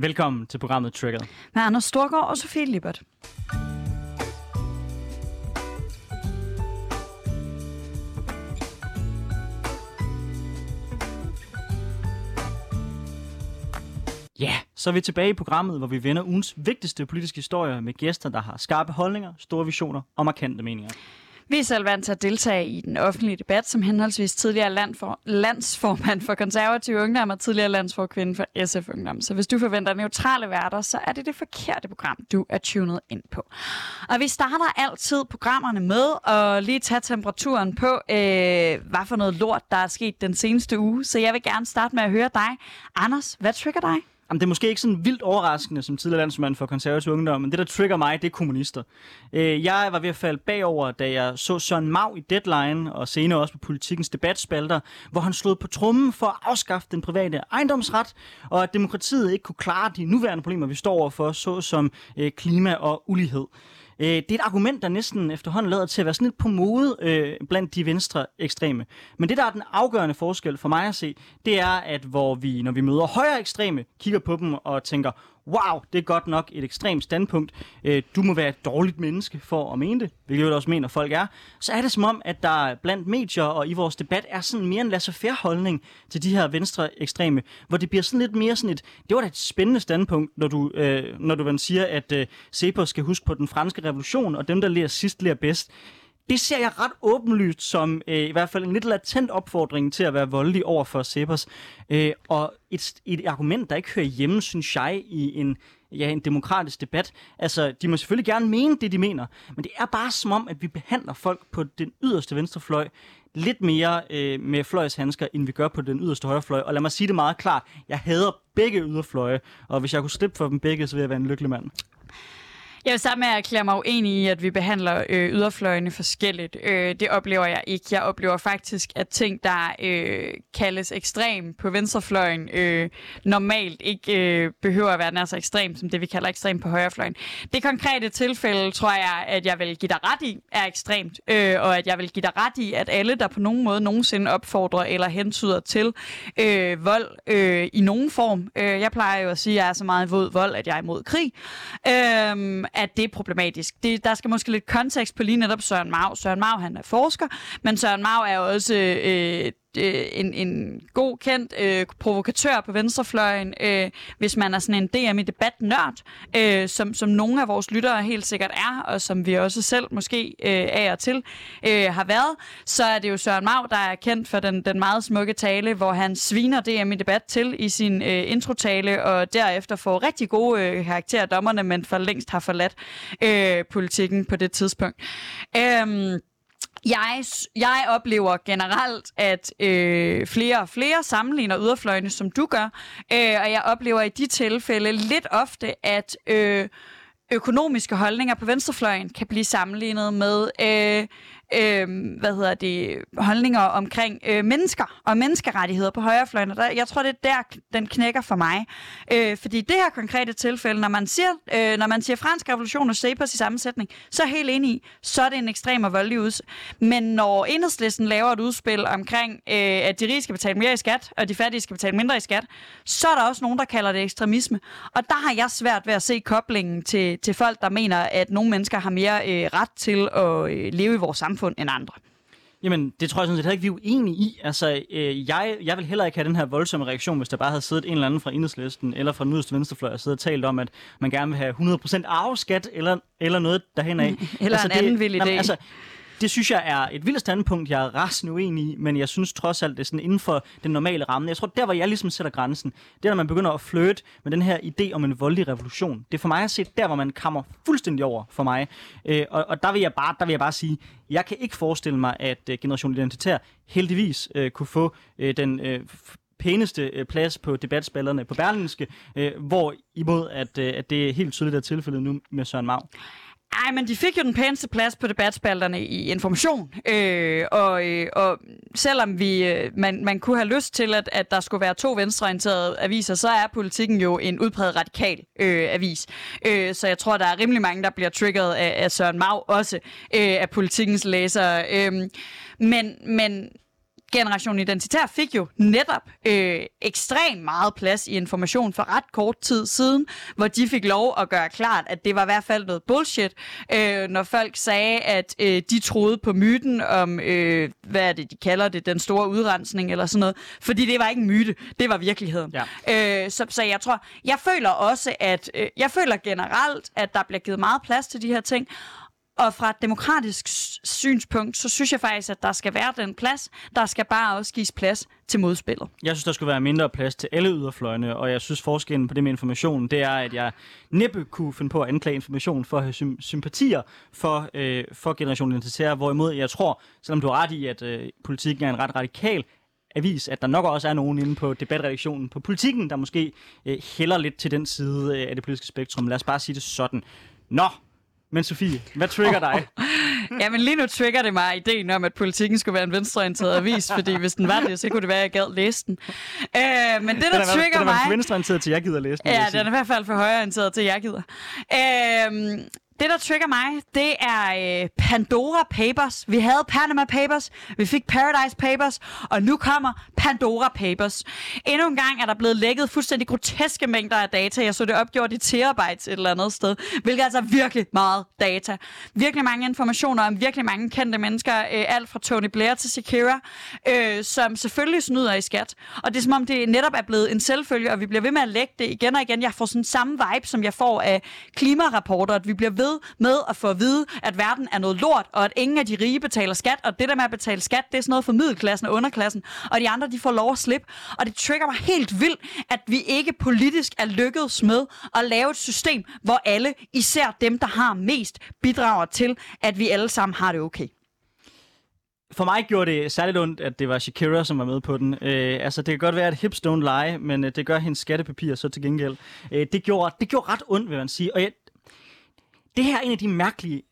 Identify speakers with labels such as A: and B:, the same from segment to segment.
A: Velkommen til programmet Triggered.
B: Med Anders Storgård og Sofie Lippert.
A: Ja, så er vi tilbage i programmet, hvor vi vender ugens vigtigste politiske historier med gæster, der har skarpe holdninger, store visioner og markante meninger.
B: Vi er selv vant til at deltage i den offentlige debat som henholdsvis tidligere land for, landsformand for konservative ungdom og tidligere landsforkvinde for SF Ungdom. Så hvis du forventer neutrale værter, så er det det forkerte program, du er tunet ind på. Og vi starter altid programmerne med at lige tage temperaturen på, øh, hvad for noget lort, der er sket den seneste uge. Så jeg vil gerne starte med at høre dig. Anders, hvad trigger dig?
A: Jamen, det er måske ikke sådan vildt overraskende som tidligere landsmand for konservativ ungdom, men det, der trigger mig, det er kommunister. Øh, jeg var ved at falde bagover, da jeg så Søren Mau i Deadline, og senere også på politikens debatspalter, hvor han slog på trummen for at afskaffe den private ejendomsret, og at demokratiet ikke kunne klare de nuværende problemer, vi står overfor, såsom øh, klima og ulighed. Øh, det er et argument, der næsten efterhånden lader til at være sådan lidt på mode øh, blandt de venstre ekstreme. Men det, der er den afgørende forskel for mig at se, det er, at hvor vi, når vi møder højere ekstreme, kigger på dem og tænker, wow, det er godt nok et ekstremt standpunkt, øh, du må være et dårligt menneske for at mene det, hvilket jeg også mener, folk er, så er det som om, at der blandt medier og i vores debat er sådan mere en laissez holdning til de her venstre ekstreme, hvor det bliver sådan lidt mere sådan et, det var da et spændende standpunkt, når du, øh, når du siger, at øh, Cepos skal huske på den franske revolution, og dem, der lærer sidst, lærer bedst det ser jeg ret åbenlyst som øh, i hvert fald en lidt latent opfordring til at være voldelig over for Cepos. Øh, og et, et argument, der ikke hører hjemme, synes jeg, i en, ja, en demokratisk debat. Altså, de må selvfølgelig gerne mene det, de mener, men det er bare som om, at vi behandler folk på den yderste venstrefløj lidt mere øh, med fløjshandsker, end vi gør på den yderste højrefløj. Og lad mig sige det meget klart, jeg hader begge yderfløje, og hvis jeg kunne slippe for dem begge, så ville jeg være en lykkelig mand.
B: Jeg vil sammen med at erklære mig uenig i, at vi behandler øh, yderfløjene forskelligt. Øh, det oplever jeg ikke. Jeg oplever faktisk, at ting, der øh, kaldes ekstrem på venstrefløjen, øh, normalt ikke øh, behøver at være nær så ekstrem, som det vi kalder ekstrem på højrefløjen. Det konkrete tilfælde, tror jeg, at jeg vil give dig ret i, er ekstremt. Øh, og at jeg vil give dig ret i, at alle, der på nogen måde nogensinde opfordrer eller hentyder til øh, vold øh, i nogen form. Øh, jeg plejer jo at sige, at jeg er så meget imod vold, at jeg er imod krig. Øh, at det er problematisk. Det, der skal måske lidt kontekst på lige netop Søren Mau. Søren Mau, han er forsker, men Søren Mau er også øh, øh, en, en god, kendt øh, provokatør på venstrefløjen, øh, hvis man er sådan en DM i debat-nørd, øh, som, som nogle af vores lyttere helt sikkert er, og som vi også selv måske øh, af og til øh, har været, så er det jo Søren Mau, der er kendt for den, den meget smukke tale, hvor han sviner DM i debat til i sin øh, introtale, og derefter får rigtig gode øh, karakterer dommerne, men for længst har forladt øh, politikken på det tidspunkt. Øh, jeg, jeg oplever generelt, at øh, flere og flere sammenligner yderfløjene, som du gør. Øh, og jeg oplever i de tilfælde lidt ofte, at øh, økonomiske holdninger på venstrefløjen kan blive sammenlignet med øh, øh, hvad hedder det, holdninger omkring øh, mennesker og menneskerettigheder på højrefløjen. Der, jeg tror, det er der, den knækker for mig. Øh, fordi det her konkrete tilfælde, når man siger, øh, når man siger fransk revolution og Cepos i sammensætning, så er jeg helt enig i, så er det en ekstrem og voldelig uds. Men når enhedslisten laver et udspil omkring, øh, at de rige skal betale mere i skat, og de fattige skal betale mindre i skat, så er der også nogen, der kalder det ekstremisme. Og der har jeg svært ved at se koblingen til, til folk, der mener, at nogle mennesker har mere øh, ret til at øh, leve i vores samfund samfund end andre.
A: Jamen, det tror jeg sådan set ikke, vi er uenige i. Altså, øh, jeg, jeg vil heller ikke have den her voldsomme reaktion, hvis der bare havde siddet en eller anden fra enhedslisten eller fra den yderste venstrefløj og siddet og talt om, at man gerne vil have 100% arveskat eller, eller noget derhen af.
B: eller altså, en anden vild idé. Altså,
A: det synes jeg er et vildt standpunkt, jeg er rasende uenig i, men jeg synes trods alt, det er sådan inden for den normale ramme. Jeg tror, der hvor jeg ligesom sætter grænsen, det er, når man begynder at flirte med den her idé om en voldelig revolution. Det er for mig at se der, hvor man kammer fuldstændig over for mig. Øh, og, og der, vil jeg bare, der vil jeg bare sige, jeg kan ikke forestille mig, at uh, Generation Identitær heldigvis øh, kunne få øh, den øh, pæneste øh, plads på debatspillerne på Berlinske, uh, øh, hvor imod at, at det er helt tydeligt er tilfældet nu med Søren Mau.
B: Ej, men de fik jo den pæneste plads på debatspalterne i information. Øh, og, øh, og selvom vi, øh, man, man kunne have lyst til, at, at der skulle være to venstreorienterede aviser, så er politikken jo en udpræget radikal øh, avis. Øh, så jeg tror, der er rimelig mange, der bliver triggeret af, af Søren Mau, også øh, af politikens læsere. Øh, men, men Generation Identitær fik jo netop øh, ekstremt meget plads i information for ret kort tid siden, hvor de fik lov at gøre klart, at det var i hvert fald noget bullshit, øh, når folk sagde, at øh, de troede på myten om, øh, hvad er det, de kalder det, den store udrensning eller sådan noget, fordi det var ikke en myte, det var virkeligheden. Ja. Øh, så, så jeg tror, jeg føler også, at, øh, jeg føler generelt, at der bliver givet meget plads til de her ting, og fra et demokratisk synspunkt, så synes jeg faktisk, at der skal være den plads. Der skal bare også gives plads til modspillet.
A: Jeg synes, der skulle være mindre plads til alle yderfløjene, og jeg synes, forskellen på det med informationen, det er, at jeg næppe kunne finde på at anklage information for at have sym- sympatier for, øh, for generationen identitære, hvorimod jeg tror, selvom du har ret i, at øh, politikken er en ret radikal avis, at der nok også er nogen inde på debatredaktionen på politikken, der måske øh, hælder lidt til den side øh, af det politiske spektrum. Lad os bare sige det sådan. Nå, men Sofie, hvad trigger dig?
B: ja, men lige nu trigger det mig ideen om, at politikken skulle være en venstreorienteret avis, fordi hvis den var det, så kunne det være, at jeg gad læse den. Øh, men det, der den er, trigger
A: den
B: er mig...
A: Den er venstreorienteret til, jeg gider læse den.
B: Ja, den er i hvert fald for højreorienteret til, jeg gider. Øh, det, der trigger mig, det er øh, Pandora Papers. Vi havde Panama Papers, vi fik Paradise Papers, og nu kommer Pandora Papers. Endnu en gang er der blevet lækket fuldstændig groteske mængder af data. Jeg så det opgjort i terabytes et eller andet sted, hvilket altså er altså virkelig meget data. Virkelig mange informationer om virkelig mange kendte mennesker, øh, alt fra Tony Blair til Shakira, øh, som selvfølgelig snyder i skat. Og det er som om, det netop er blevet en selvfølge, og vi bliver ved med at lægge det igen og igen. Jeg får sådan samme vibe, som jeg får af klimarapporter, at vi bliver ved med at få at vide, at verden er noget lort, og at ingen af de rige betaler skat, og det der med at betale skat, det er sådan noget for middelklassen og underklassen, og de andre, de får lov at slippe. Og det trigger mig helt vildt, at vi ikke politisk er lykkedes med at lave et system, hvor alle, især dem, der har mest, bidrager til, at vi alle sammen har det okay
A: for mig gjorde det særligt ondt, at det var Shakira, som var med på den. Øh, altså, det kan godt være, at hips don't lie, men øh, det gør hendes skattepapir så til gengæld. Øh, det, gjorde, det gjorde ret ondt, vil man sige. Og jeg, det her er en af de mærkelige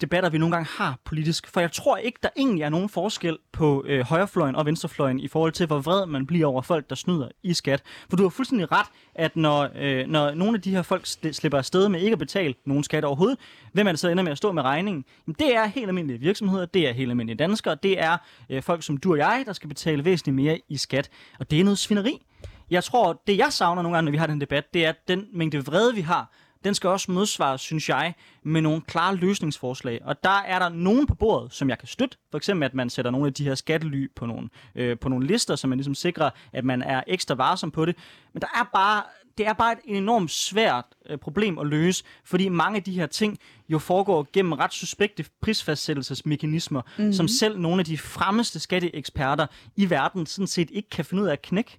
A: debatter, vi nogle gange har politisk. For jeg tror ikke, der egentlig er nogen forskel på øh, højrefløjen og venstrefløjen i forhold til, hvor vred man bliver over folk, der snyder i skat. For du har fuldstændig ret, at når, øh, når nogle af de her folk slipper afsted med ikke at betale nogen skat overhovedet, hvem er det så ender med at stå med regningen? Jamen, det er helt almindelige virksomheder, det er helt almindelige danskere, det er øh, folk som du og jeg, der skal betale væsentligt mere i skat. Og det er noget svineri. Jeg tror, det jeg savner nogle gange, når vi har den debat, det er den mængde vrede, vi har den skal også modsvares, synes jeg, med nogle klare løsningsforslag. Og der er der nogen på bordet, som jeg kan støtte. For eksempel, at man sætter nogle af de her skattely på nogle, øh, på nogle lister, så man ligesom sikrer, at man er ekstra varsom på det. Men der er bare, det er bare et enormt svært øh, problem at løse, fordi mange af de her ting jo foregår gennem ret suspekte prisfastsættelsesmekanismer, mm-hmm. som selv nogle af de fremmeste skatteeksperter i verden sådan set ikke kan finde ud af at knække.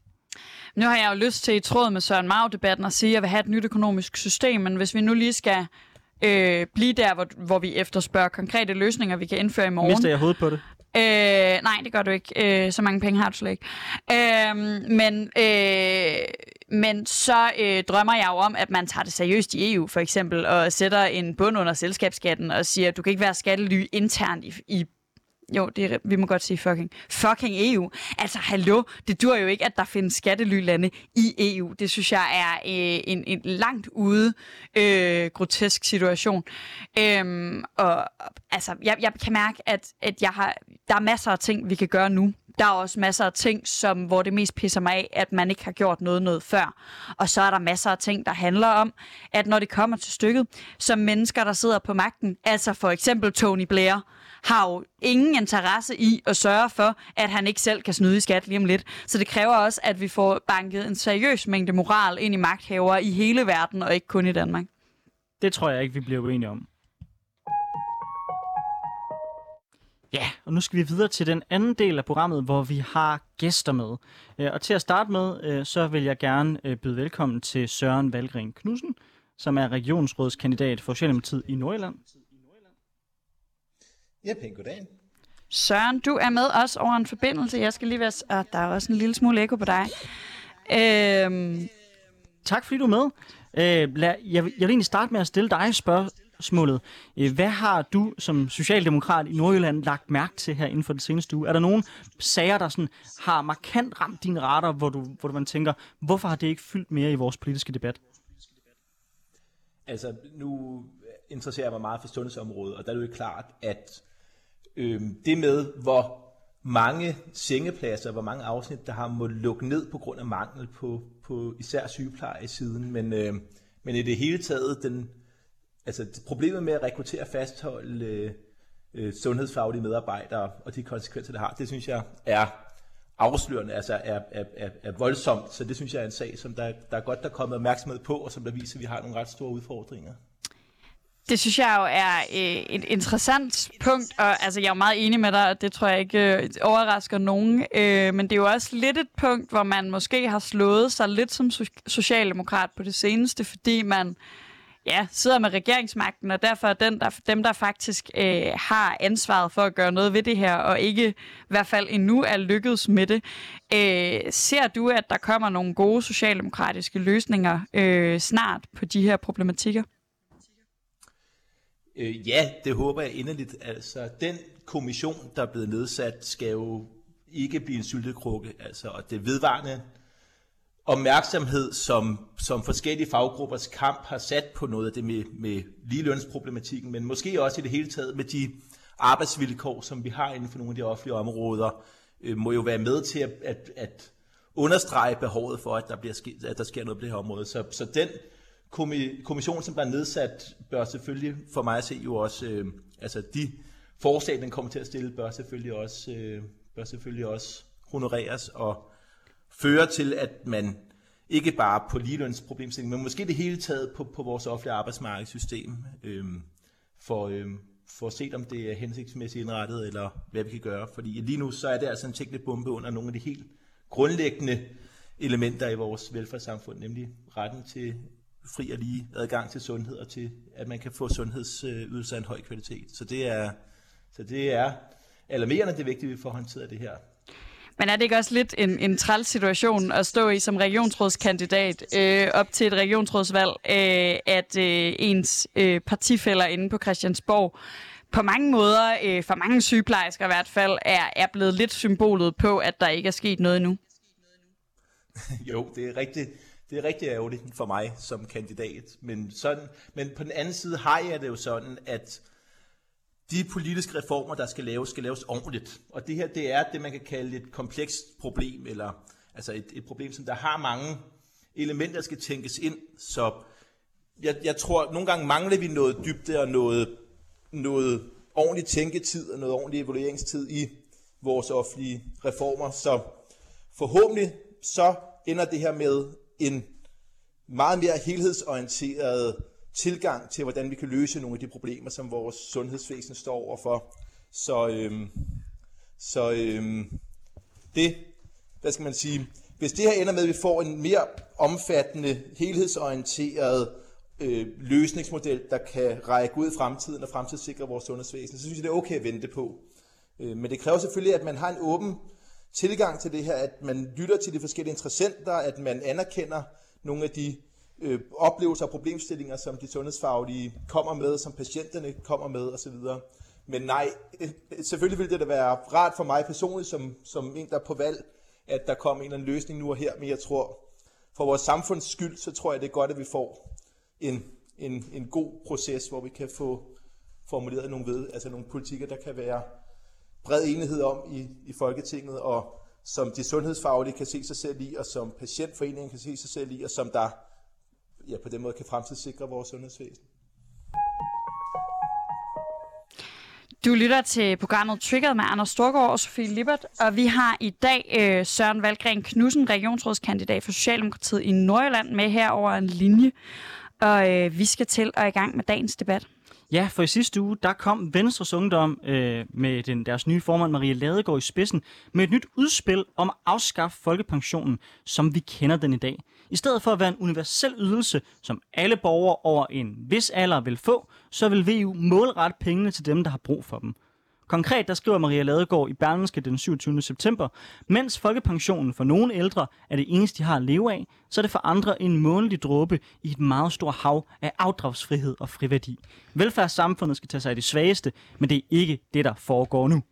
B: Nu har jeg jo lyst til i tråd med Søren Mau-debatten at sige, at jeg vil have et nyt økonomisk system, men hvis vi nu lige skal øh, blive der, hvor, hvor vi efterspørger konkrete løsninger, vi kan indføre i morgen.
A: Mister jeg hovedet på det?
B: Øh, nej, det gør du ikke. Øh, så mange penge har du slet ikke. Øh, men, øh, men så øh, drømmer jeg jo om, at man tager det seriøst i EU, for eksempel, og sætter en bund under selskabsskatten og siger, at du kan ikke være skattely internt i, i jo, det er, vi må godt sige fucking. Fucking EU. Altså, hallo, det dur jo ikke, at der findes skattelylande i EU. Det synes jeg er øh, en, en langt ude øh, grotesk situation. Øhm, og altså, jeg, jeg kan mærke, at, at jeg har, der er masser af ting, vi kan gøre nu. Der er også masser af ting, som, hvor det mest pisser mig af, at man ikke har gjort noget noget før. Og så er der masser af ting, der handler om, at når det kommer til stykket, som mennesker, der sidder på magten, altså for eksempel Tony Blair, har jo ingen interesse i at sørge for, at han ikke selv kan snyde i skat lige om lidt. Så det kræver også, at vi får banket en seriøs mængde moral ind i magthaver i hele verden, og ikke kun i Danmark.
A: Det tror jeg ikke, vi bliver uenige om. Ja, og nu skal vi videre til den anden del af programmet, hvor vi har gæster med. Øh, og til at starte med, øh, så vil jeg gerne øh, byde velkommen til Søren Valgren Knudsen, som er regionsrådskandidat for Socialdemokratiet i Nordjylland.
C: Ja, pænt goddag.
B: Søren, du er med os over en forbindelse. Jeg skal lige være... Og der er også en lille smule ekko på dig. Øhm...
A: Tak fordi du er med. Øh, lad, jeg, jeg vil egentlig starte med at stille dig spørgsmålet. Øh, hvad har du som socialdemokrat i Nordjylland lagt mærke til her inden for den seneste uge? Er der nogle sager, der sådan har markant ramt dine radar, hvor du, hvor du man tænker, hvorfor har det ikke fyldt mere i vores politiske debat?
C: Altså, nu interesserer jeg mig meget for sundhedsområdet, og der er det jo klart, at øh, det med, hvor mange sengepladser, hvor mange afsnit, der har måttet lukke ned på grund af mangel på, på især sygeplejesiden, siden. Men, øh, men i det hele taget, den, altså problemet med at rekruttere og fastholde øh, øh, sundhedsfaglige medarbejdere og de konsekvenser, det har, det synes jeg er afslørende, altså er, er, er, er voldsomt. Så det synes jeg er en sag, som der, der er godt, der er kommet opmærksomhed på, og som der viser, at vi har nogle ret store udfordringer.
B: Det synes jeg jo er øh, et interessant punkt, og altså, jeg er jo meget enig med dig, og det tror jeg ikke øh, overrasker nogen. Øh, men det er jo også lidt et punkt, hvor man måske har slået sig lidt som so- socialdemokrat på det seneste, fordi man ja, sidder med regeringsmagten, og derfor er den, der, dem, der faktisk øh, har ansvaret for at gøre noget ved det her, og ikke i hvert fald endnu er lykkedes med det. Øh, ser du, at der kommer nogle gode socialdemokratiske løsninger øh, snart på de her problematikker?
C: Øh, ja, det håber jeg inderligt. Altså, den kommission, der er blevet nedsat, skal jo ikke blive en syltekrukke. Altså, og det vedvarende opmærksomhed, som, som forskellige faggruppers kamp har sat på noget af det med, med ligelønsproblematikken, men måske også i det hele taget med de arbejdsvilkår, som vi har inden for nogle af de offentlige områder, øh, må jo være med til at, at, at understrege behovet for, at der, bliver at der sker noget på det her område. Så, så den kommission, som der er nedsat, bør selvfølgelig for mig at se jo også, øh, altså de forslag, den kommer til at stille, bør selvfølgelig også, øh, bør selvfølgelig også honoreres og føre til, at man ikke bare på ligelønsproblemstilling, men måske det hele taget på, på vores offentlige arbejdsmarkedssystem, øh, for, øh, for at se, om det er hensigtsmæssigt indrettet, eller hvad vi kan gøre. Fordi lige nu, så er det altså en teknisk bombe under nogle af de helt grundlæggende elementer i vores velfærdssamfund, nemlig retten til fri og lige adgang til sundhed, og til at man kan få sundhedsydelser af en høj kvalitet. Så det er, så det er alarmerende, det er vigtigt, at vi får håndteret det her.
B: Men er det ikke også lidt en, en træls situation at stå i som regionsrådskandidat øh, op til et regionsrådsvalg, øh, at øh, ens øh, partifælder inde på Christiansborg på mange måder, øh, for mange sygeplejersker i hvert fald, er, er blevet lidt symbolet på, at der ikke er sket noget endnu?
C: jo, det er rigtigt. Det er rigtig ærgerligt for mig som kandidat, men, sådan, men på den anden side har jeg det jo sådan, at de politiske reformer, der skal laves, skal laves ordentligt. Og det her, det er det, man kan kalde et komplekst problem, eller altså et, et problem, som der har mange elementer, der skal tænkes ind. Så jeg, jeg tror, nogle gange mangler vi noget dybde og noget, noget ordentlig tænketid og noget ordentlig evalueringstid i vores offentlige reformer. Så forhåbentlig så ender det her med en meget mere helhedsorienteret tilgang til, hvordan vi kan løse nogle af de problemer, som vores sundhedsvæsen står overfor. Så, øhm, så øhm, det, hvad skal man sige, hvis det her ender med, at vi får en mere omfattende, helhedsorienteret øh, løsningsmodel, der kan række ud i fremtiden og fremtidssikre vores sundhedsvæsen, så synes jeg, det er okay at vente på. Øh, men det kræver selvfølgelig, at man har en åben tilgang til det her, at man lytter til de forskellige interessenter, at man anerkender nogle af de øh, oplevelser og problemstillinger, som de sundhedsfaglige kommer med, som patienterne kommer med osv. Men nej, øh, øh, selvfølgelig ville det da være rart for mig personligt, som, som en, der er på valg, at der kommer en eller anden løsning nu og her, men jeg tror, for vores samfunds skyld, så tror jeg, det er godt, at vi får en, en, en god proces, hvor vi kan få formuleret nogle, ved, altså nogle politikker, der kan være bred enighed om i, i Folketinget, og som de sundhedsfaglige kan se sig selv i, og som patientforeningen kan se sig selv i, og som der ja, på den måde kan fremtidssikre vores sundhedsvæsen.
B: Du lytter til programmet Triggered med Anders Storgård og Sofie Lippert, og vi har i dag øh, Søren Valgren Knudsen, regionsrådskandidat for Socialdemokratiet i Nordjylland, med her over en linje. Og øh, vi skal til at i gang med dagens debat.
A: Ja, for i sidste uge, der kom Venstres Ungdom øh, med den, deres nye formand Marie Ladegaard i spidsen med et nyt udspil om at afskaffe folkepensionen, som vi kender den i dag. I stedet for at være en universel ydelse, som alle borgere over en vis alder vil få, så vil VU målrette pengene til dem, der har brug for dem. Konkret der skriver Maria Ladegaard i Berlingske den 27. september, mens folkepensionen for nogle ældre er det eneste, de har at leve af, så er det for andre en månedlig dråbe i et meget stort hav af afdragsfrihed og friværdi. Velfærdssamfundet skal tage sig af de svageste, men det er ikke det, der foregår nu.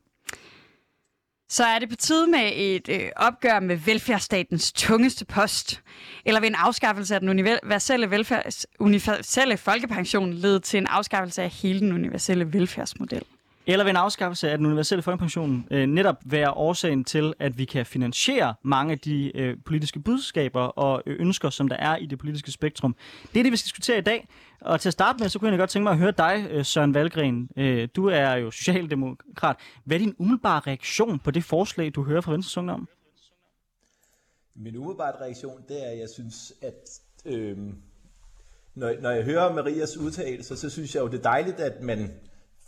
B: Så er det på tide med et øh, opgør med velfærdsstatens tungeste post, eller ved en afskaffelse af den universelle, velfærds, universelle folkepension lede til en afskaffelse af hele den universelle velfærdsmodel.
A: Eller vil en afskaffelse af den universelle folkepension øh, netop være årsagen til, at vi kan finansiere mange af de øh, politiske budskaber og øh, ønsker, som der er i det politiske spektrum? Det er det, vi skal diskutere i dag. Og til at starte med, så kunne jeg godt tænke mig at høre dig, øh, Søren Valgren. Øh, du er jo socialdemokrat. Hvad er din umiddelbare reaktion på det forslag, du hører fra Venstres Ungdom?
C: Min umiddelbare reaktion, det er, at jeg synes, at øh, når, når jeg hører Marias udtalelser, så synes jeg jo, det er dejligt, at man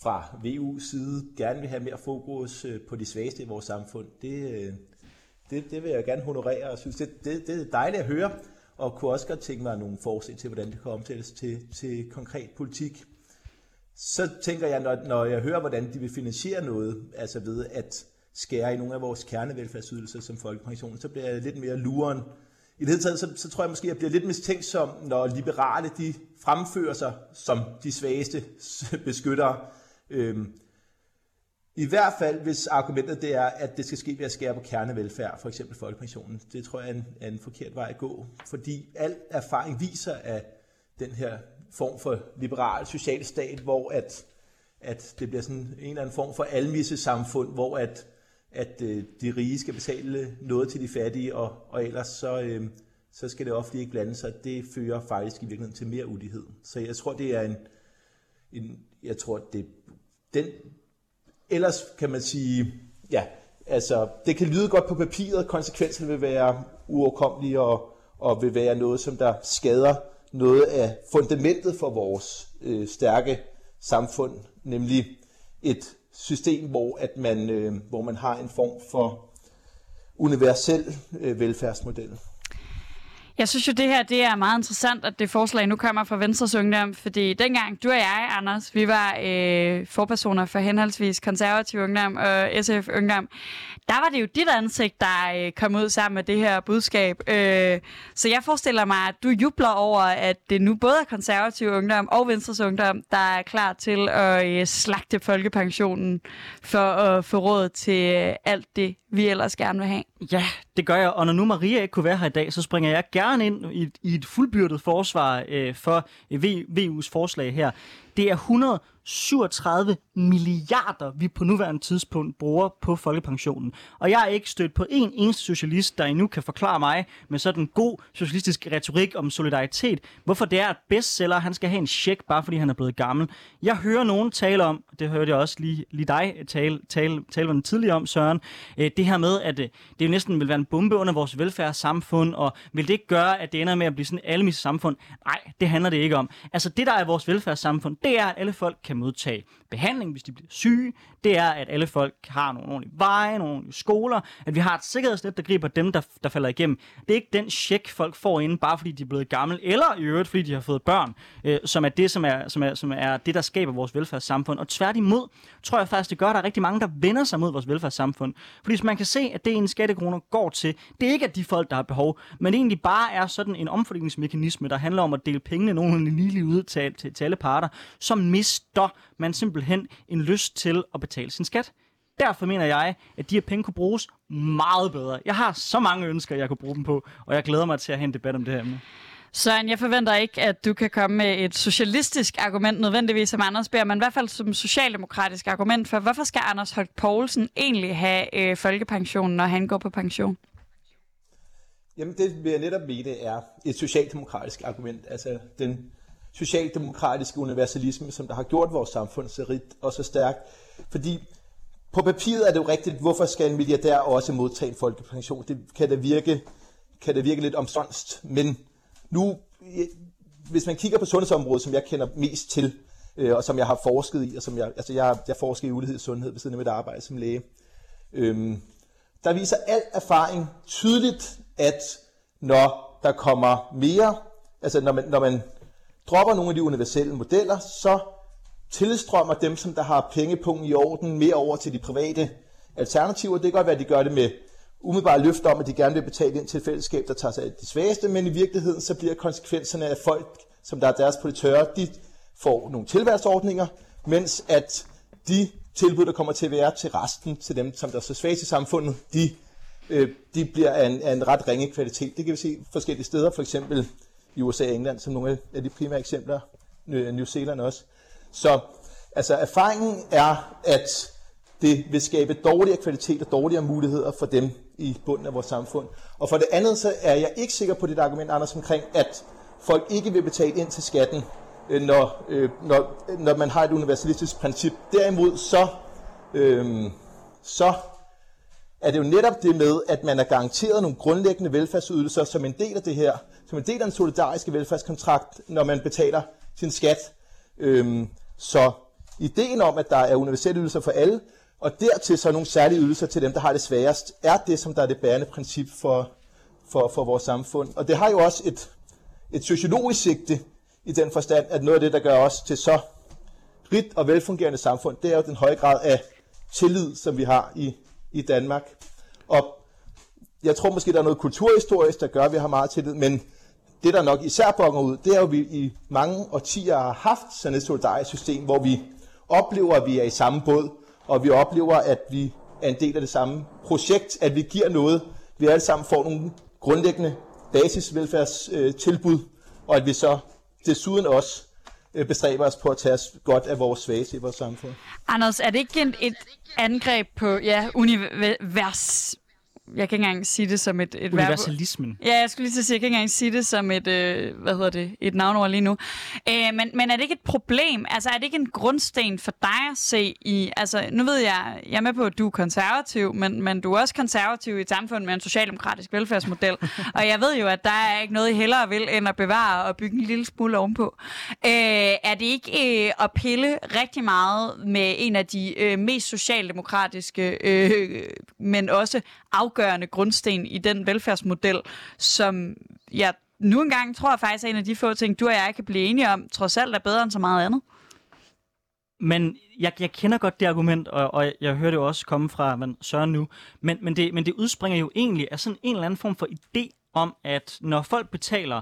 C: fra VU's side gerne vil have mere fokus øh, på de svageste i vores samfund. Det, øh, det, det vil jeg gerne honorere, og synes, det, det, det er dejligt at høre, og kunne også godt tænke mig nogle forslag til, hvordan det kan omsættes til, til konkret politik. Så tænker jeg, når, når jeg hører, hvordan de vil finansiere noget, altså ved at skære i nogle af vores kernevelfærdsydelser som folkepension, så bliver jeg lidt mere luren. I det hele taget, så, så tror jeg måske, at jeg bliver lidt mistænksom, når liberale de fremfører sig som de svageste beskyttere. Øhm, I hvert fald, hvis argumentet det er, at det skal ske ved at skære på kernevelfærd, for eksempel folkepensionen. Det tror jeg er en, er en forkert vej at gå, fordi al erfaring viser, at den her form for liberal social stat, hvor at, at det bliver sådan en eller anden form for almisse samfund, hvor at, at øh, de rige skal betale noget til de fattige, og, og ellers så, øh, så skal det offentlige ikke blande sig. Det fører faktisk i virkeligheden til mere ulighed. Så jeg tror, det er en, en jeg tror, det den, ellers kan man sige, ja, altså, det kan lyde godt på papiret, konsekvenserne vil være uoverkommelige og, og vil være noget, som der skader noget af fundamentet for vores øh, stærke samfund, nemlig et system, hvor, at man, øh, hvor man har en form for universel øh, velfærdsmodel.
B: Jeg synes jo, det her det er meget interessant, at det forslag nu kommer fra Venstres Ungdom, fordi dengang du og jeg, Anders, vi var øh, forpersoner for henholdsvis konservativ ungdom og SF Ungdom, der var det jo dit ansigt, der øh, kom ud sammen med det her budskab. Øh, så jeg forestiller mig, at du jubler over, at det nu både er konservativ ungdom og Venstres Ungdom, der er klar til at øh, slagte folkepensionen for at få råd til øh, alt det, vi ellers gerne vil have.
A: Ja, det gør jeg. Og når nu Maria ikke kunne være her i dag, så springer jeg gerne ind i, i et fuldbyrdet forsvar øh, for VU's forslag her. Det er 100 37 milliarder, vi på nuværende tidspunkt bruger på folkepensionen. Og jeg er ikke stødt på en eneste socialist, der endnu kan forklare mig med sådan en god socialistisk retorik om solidaritet, hvorfor det er, at bestseller han skal have en check, bare fordi han er blevet gammel. Jeg hører nogen tale om, det hørte jeg også lige, lige dig tale, tale, tale tidligere om, Søren, øh, det her med, at øh, det jo næsten vil være en bombe under vores velfærdssamfund, og vil det ikke gøre, at det ender med at blive sådan et almindeligt samfund? Nej, det handler det ikke om. Altså det, der er vores velfærdssamfund, det er, at alle folk kan modtage behandling, hvis de bliver syge. Det er, at alle folk har nogle ordentlige veje, nogle ordentlige skoler. At vi har et sikkerhedsnet, der griber dem, der, der falder igennem. Det er ikke den check, folk får ind, bare fordi de er blevet gamle, eller i øvrigt, fordi de har fået børn, øh, som er det, som er, som, er, som er det, der skaber vores velfærdssamfund. Og tværtimod, tror jeg faktisk, det gør, at der er rigtig mange, der vender sig mod vores velfærdssamfund. Fordi hvis man kan se, at det en skattekroner går til, det er ikke at de folk, der har behov, men egentlig bare er sådan en omfordelingsmekanisme, der handler om at dele pengene nogenlunde lige ud til, til, til alle parter, som mister man simpelthen en lyst til at betale sin skat. Derfor mener jeg, at de her penge kunne bruges meget bedre. Jeg har så mange ønsker, jeg kunne bruge dem på, og jeg glæder mig til at have en debat om det her emne.
B: Søren, jeg forventer ikke, at du kan komme med et socialistisk argument nødvendigvis, som Anders beder, men i hvert fald som socialdemokratisk argument for, hvorfor skal Anders Holt Poulsen egentlig have øh, folkepensionen, når han går på pension?
C: Jamen det vil jeg netop mene er et socialdemokratisk argument. Altså den socialdemokratiske universalisme, som der har gjort vores samfund så rigt og så stærkt. Fordi på papiret er det jo rigtigt, hvorfor skal en milliardær også modtage en folkepension? Det kan da virke, kan det virke lidt omsonst. Men nu, hvis man kigger på sundhedsområdet, som jeg kender mest til, øh, og som jeg har forsket i, og som jeg, altså jeg, jeg forsker i ulighed i sundhed ved siden af mit arbejde som læge, øhm, der viser al erfaring tydeligt, at når der kommer mere, altså når man, når man dropper nogle af de universelle modeller, så tilstrømmer dem, som der har pengepunkten i orden, mere over til de private alternativer. Det kan godt være, at de gør det med umiddelbare løfter om, at de gerne vil betale ind til et fællesskab, der tager sig af de svageste, men i virkeligheden så bliver konsekvenserne af folk, som der er deres på det tørre, de får nogle tilværsordninger, mens at de tilbud, der kommer til at være til resten, til dem, som der er så svage i samfundet, de, øh, de bliver af en, af en ret ringe kvalitet. Det kan vi se forskellige steder, for eksempel i USA og England, som nogle af de primære eksempler, øh, New Zealand også. Så Altså erfaringen er, at det vil skabe dårligere kvalitet og dårligere muligheder for dem i bunden af vores samfund. Og for det andet, så er jeg ikke sikker på dit argument, Anders, omkring, at folk ikke vil betale ind til skatten, øh, når, øh, når, når man har et universalistisk princip. Derimod så, øhm, så er det jo netop det med, at man er garanteret nogle grundlæggende velfærdsydelser som en del af det her, som en del af den solidariske velfærdskontrakt, når man betaler sin skat. Øhm, så ideen om, at der er universelle ydelser for alle, og dertil så nogle særlige ydelser til dem, der har det sværest, er det, som der er det bærende princip for, for, for vores samfund. Og det har jo også et, et sociologisk sigte i den forstand, at noget af det, der gør os til så rigt og velfungerende samfund, det er jo den høje grad af tillid, som vi har i, i Danmark. Og jeg tror måske, der er noget kulturhistorisk, der gør, at vi har meget tillid, men det, der nok især bonger ud, det er jo, at vi i mange årtier har haft sådan et solidarisk system, hvor vi oplever, at vi er i samme båd, og vi oplever, at vi er en del af det samme projekt, at vi giver noget, vi alle sammen får nogle grundlæggende basisvelfærdstilbud, og at vi så desuden også Øh, bestræber os på at tage os godt af vores svage i vores samfund.
B: Anders, er det ikke et angreb på ja, univers, jeg kan ikke engang sige det som et, et
A: Universalismen.
B: Verb. Ja, jeg skulle lige til at sige, jeg kan ikke engang sige det som et, øh, hvad hedder det, et navnord lige nu. Øh, men, men er det ikke et problem? Altså er det ikke en grundsten for dig at se i, altså nu ved jeg, jeg er med på, at du er konservativ, men, men du er også konservativ i et samfund med en socialdemokratisk velfærdsmodel. og jeg ved jo, at der er ikke noget, I hellere vil, end at bevare og bygge en lille smule ovenpå. Øh, er det ikke øh, at pille rigtig meget med en af de øh, mest socialdemokratiske, øh, men også afgørende grundsten i den velfærdsmodel, som jeg nu engang tror jeg faktisk er en af de få ting, du og jeg kan blive enige om, trods alt er bedre end så meget andet.
A: Men jeg, jeg kender godt det argument, og, og jeg hører det jo også komme fra man, Søren nu, men, men, det, men det udspringer jo egentlig af sådan en eller anden form for idé om, at når folk betaler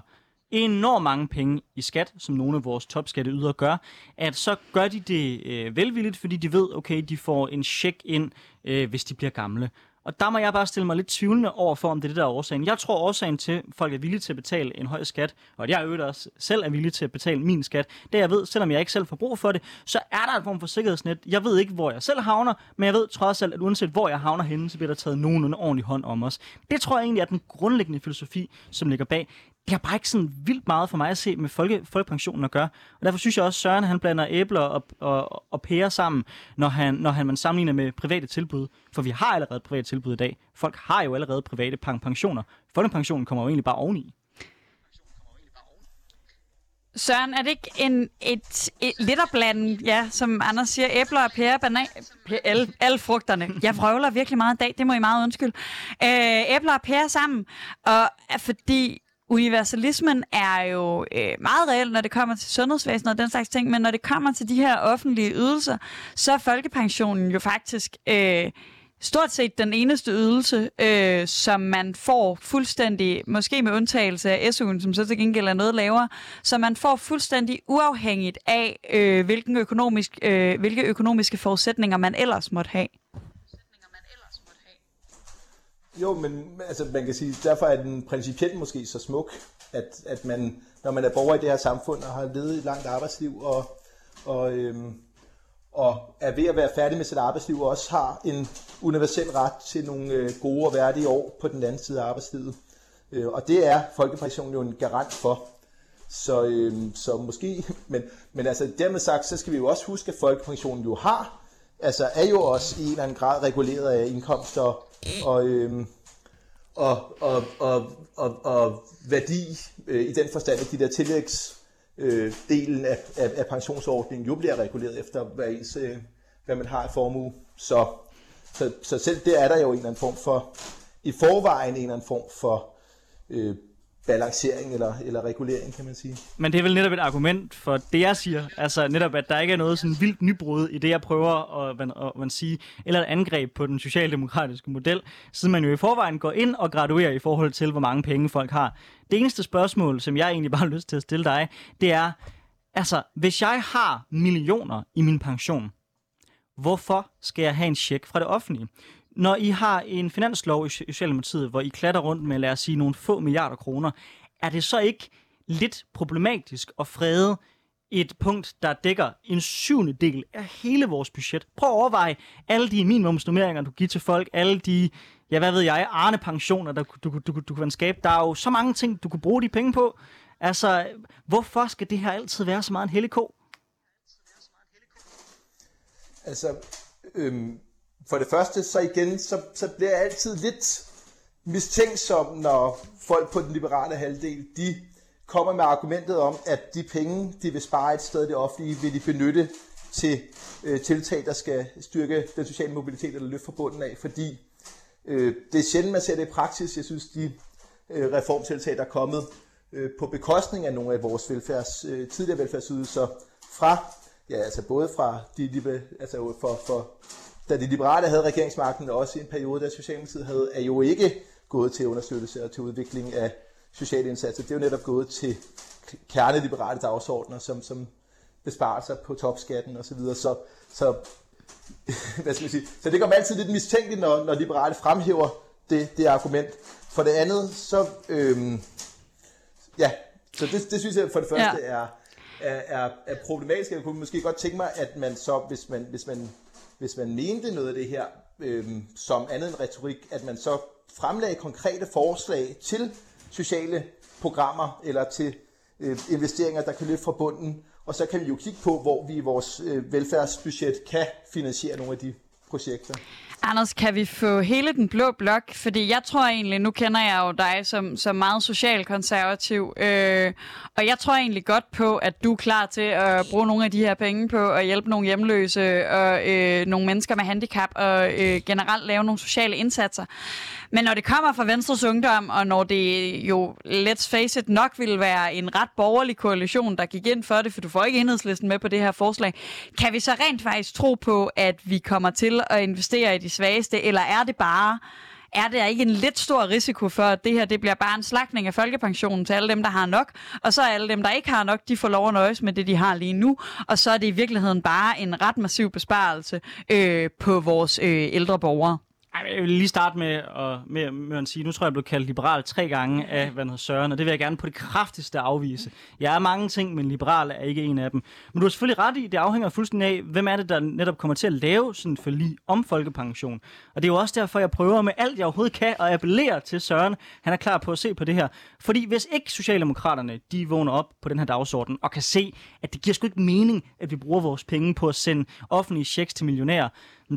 A: enormt mange penge i skat, som nogle af vores topskatteydere gør, at så gør de det øh, velvilligt, fordi de ved, okay, de får en check ind, øh, hvis de bliver gamle. Og der må jeg bare stille mig lidt tvivlende over for, om det er det, der er årsagen. Jeg tror, årsagen til, at folk er villige til at betale en høj skat, og at jeg øvrigt også selv er villig til at betale min skat, det jeg ved, selvom jeg ikke selv får brug for det, så er der en form for sikkerhedsnet. Jeg ved ikke, hvor jeg selv havner, men jeg ved trods alt, at uanset hvor jeg havner henne, så bliver der taget nogenlunde ordentlig hånd om os. Det tror jeg egentlig er den grundlæggende filosofi, som ligger bag det har bare ikke sådan vildt meget for mig at se med folke, folkepensionen at gøre. Og derfor synes jeg også, at Søren han blander æbler og, og, og pærer sammen, når han, når han man sammenligner med private tilbud. For vi har allerede private tilbud i dag. Folk har jo allerede private pensioner. Folkepensionen kommer jo egentlig bare oveni.
B: Søren, er det ikke en, et, et lidt ja, som Anders siger, æbler og pære, banan, pære, alle, alle frugterne. Jeg vrøvler virkelig meget i dag, det må I meget undskylde. Øh, æbler og pære sammen, og fordi universalismen er jo øh, meget reel, når det kommer til sundhedsvæsenet og den slags ting, men når det kommer til de her offentlige ydelser, så er folkepensionen jo faktisk øh, stort set den eneste ydelse, øh, som man får fuldstændig, måske med undtagelse af SU'en, som så til gengæld er noget lavere, så man får fuldstændig uafhængigt af, øh, hvilken økonomisk, øh, hvilke økonomiske forudsætninger man ellers måtte have.
C: Jo, men altså, man kan sige, derfor er den principielt måske så smuk, at, at man, når man er borger i det her samfund og har levet et langt arbejdsliv og, og, øhm, og er ved at være færdig med sit arbejdsliv, og også har en universel ret til nogle øh, gode og værdige år på den anden side af arbejdslivet. Øh, og det er folkepensionen jo en garant for. Så, øh, så måske, men, men altså dermed sagt, så skal vi jo også huske, at folkepensionen jo har, altså er jo også i en eller anden grad reguleret af indkomster og, øhm, og, og, og, og, og værdi øh, i den forstand, at de der tillægs øh, delen af, af, af pensionsordningen jo bliver reguleret efter, hvad, ens, øh, hvad man har i formue. Så, så, så selv det er der jo en eller anden form for, i forvejen en eller anden form for øh, balancering eller, eller regulering, kan man sige.
A: Men det er vel netop et argument for det, jeg siger. Altså netop, at der ikke er noget sådan vildt nybrud i det, jeg prøver at, man, at, man sige, eller et angreb på den socialdemokratiske model, siden man jo i forvejen går ind og graduerer i forhold til, hvor mange penge folk har. Det eneste spørgsmål, som jeg egentlig bare har lyst til at stille dig, det er, altså, hvis jeg har millioner i min pension, hvorfor skal jeg have en check fra det offentlige? Når I har en finanslov i Socialdemokratiet, hvor I klatter rundt med, lad os sige, nogle få milliarder kroner, er det så ikke lidt problematisk at frede et punkt, der dækker en syvende del af hele vores budget. Prøv at overveje alle de minimumsnummeringer, du giver til folk, alle de, ja hvad ved jeg, arne pensioner, der du, du, du, du kan skabe. Der er jo så mange ting, du kunne bruge de penge på. Altså, hvorfor skal det her altid være så meget en hellig ko?
C: Altså, øhm, for det første, så igen, så, så bliver jeg altid lidt mistænksom, når folk på den liberale halvdel, de kommer med argumentet om, at de penge, de vil spare et sted i det offentlige, vil de benytte til øh, tiltag, der skal styrke den sociale mobilitet eller løfte fra bunden af, fordi øh, det er sjældent, man ser det i praksis. Jeg synes, de øh, reformtiltag, der er kommet øh, på bekostning af nogle af vores velfærds, øh, tidligere velfærdsydelser fra, ja, altså både fra de, altså for, for, da de liberale havde regeringsmagten, og også i en periode, da Socialdemokratiet havde, er jo ikke gået til understøttelse og til udvikling af sociale indsatser. Det er jo netop gået til kerneliberale dagsordner, som, som besparelser på topskatten osv. Så, videre. så, så, hvad skal man sige? så det kommer altid lidt mistænkeligt, når, når liberale fremhæver det, det argument. For det andet, så, øhm, ja, så det, det synes jeg for det første ja. er, er, er, er problematisk. Jeg kunne måske godt tænke mig, at man så, hvis man, hvis man, hvis man mente noget af det her øh, som andet end retorik, at man så fremlagde konkrete forslag til sociale programmer eller til øh, investeringer, der kan løfte fra bunden. Og så kan vi jo kigge på, hvor vi i vores øh, velfærdsbudget kan finansiere nogle af de projekter.
B: Anders, kan vi få hele den blå blok? Fordi jeg tror egentlig, nu kender jeg jo dig som, som meget socialkonservativ, øh, og jeg tror egentlig godt på, at du er klar til at bruge nogle af de her penge på at hjælpe nogle hjemløse og øh, nogle mennesker med handicap og øh, generelt lave nogle sociale indsatser. Men når det kommer fra Venstres Ungdom, og når det jo, let's face it, nok ville være en ret borgerlig koalition, der gik ind for det, for du får ikke enhedslisten med på det her forslag, kan vi så rent faktisk tro på, at vi kommer til at investere i de svageste, eller er det bare er det ikke en lidt stor risiko for, at det her det bliver bare en slagning af folkepensionen til alle dem, der har nok, og så alle dem, der ikke har nok, de får lov at nøjes med det, de har lige nu, og så er det i virkeligheden bare en ret massiv besparelse øh, på vores øh, ældre borgere.
A: Jeg vil lige starte med at, med, med at sige, nu tror jeg, jeg blev kaldt liberal tre gange af hvad hedder Søren, og det vil jeg gerne på det kraftigste afvise. Jeg er mange ting, men liberal er ikke en af dem. Men du har selvfølgelig ret i, det afhænger fuldstændig af, hvem er det, der netop kommer til at lave sådan for lige om folkepension. Og det er jo også derfor, jeg prøver med alt, jeg overhovedet kan, at appellere til Søren. Han er klar på at se på det her. Fordi hvis ikke Socialdemokraterne, de vågner op på den her dagsorden og kan se, at det giver sgu ikke mening, at vi bruger vores penge på at sende offentlige checks til millionærer,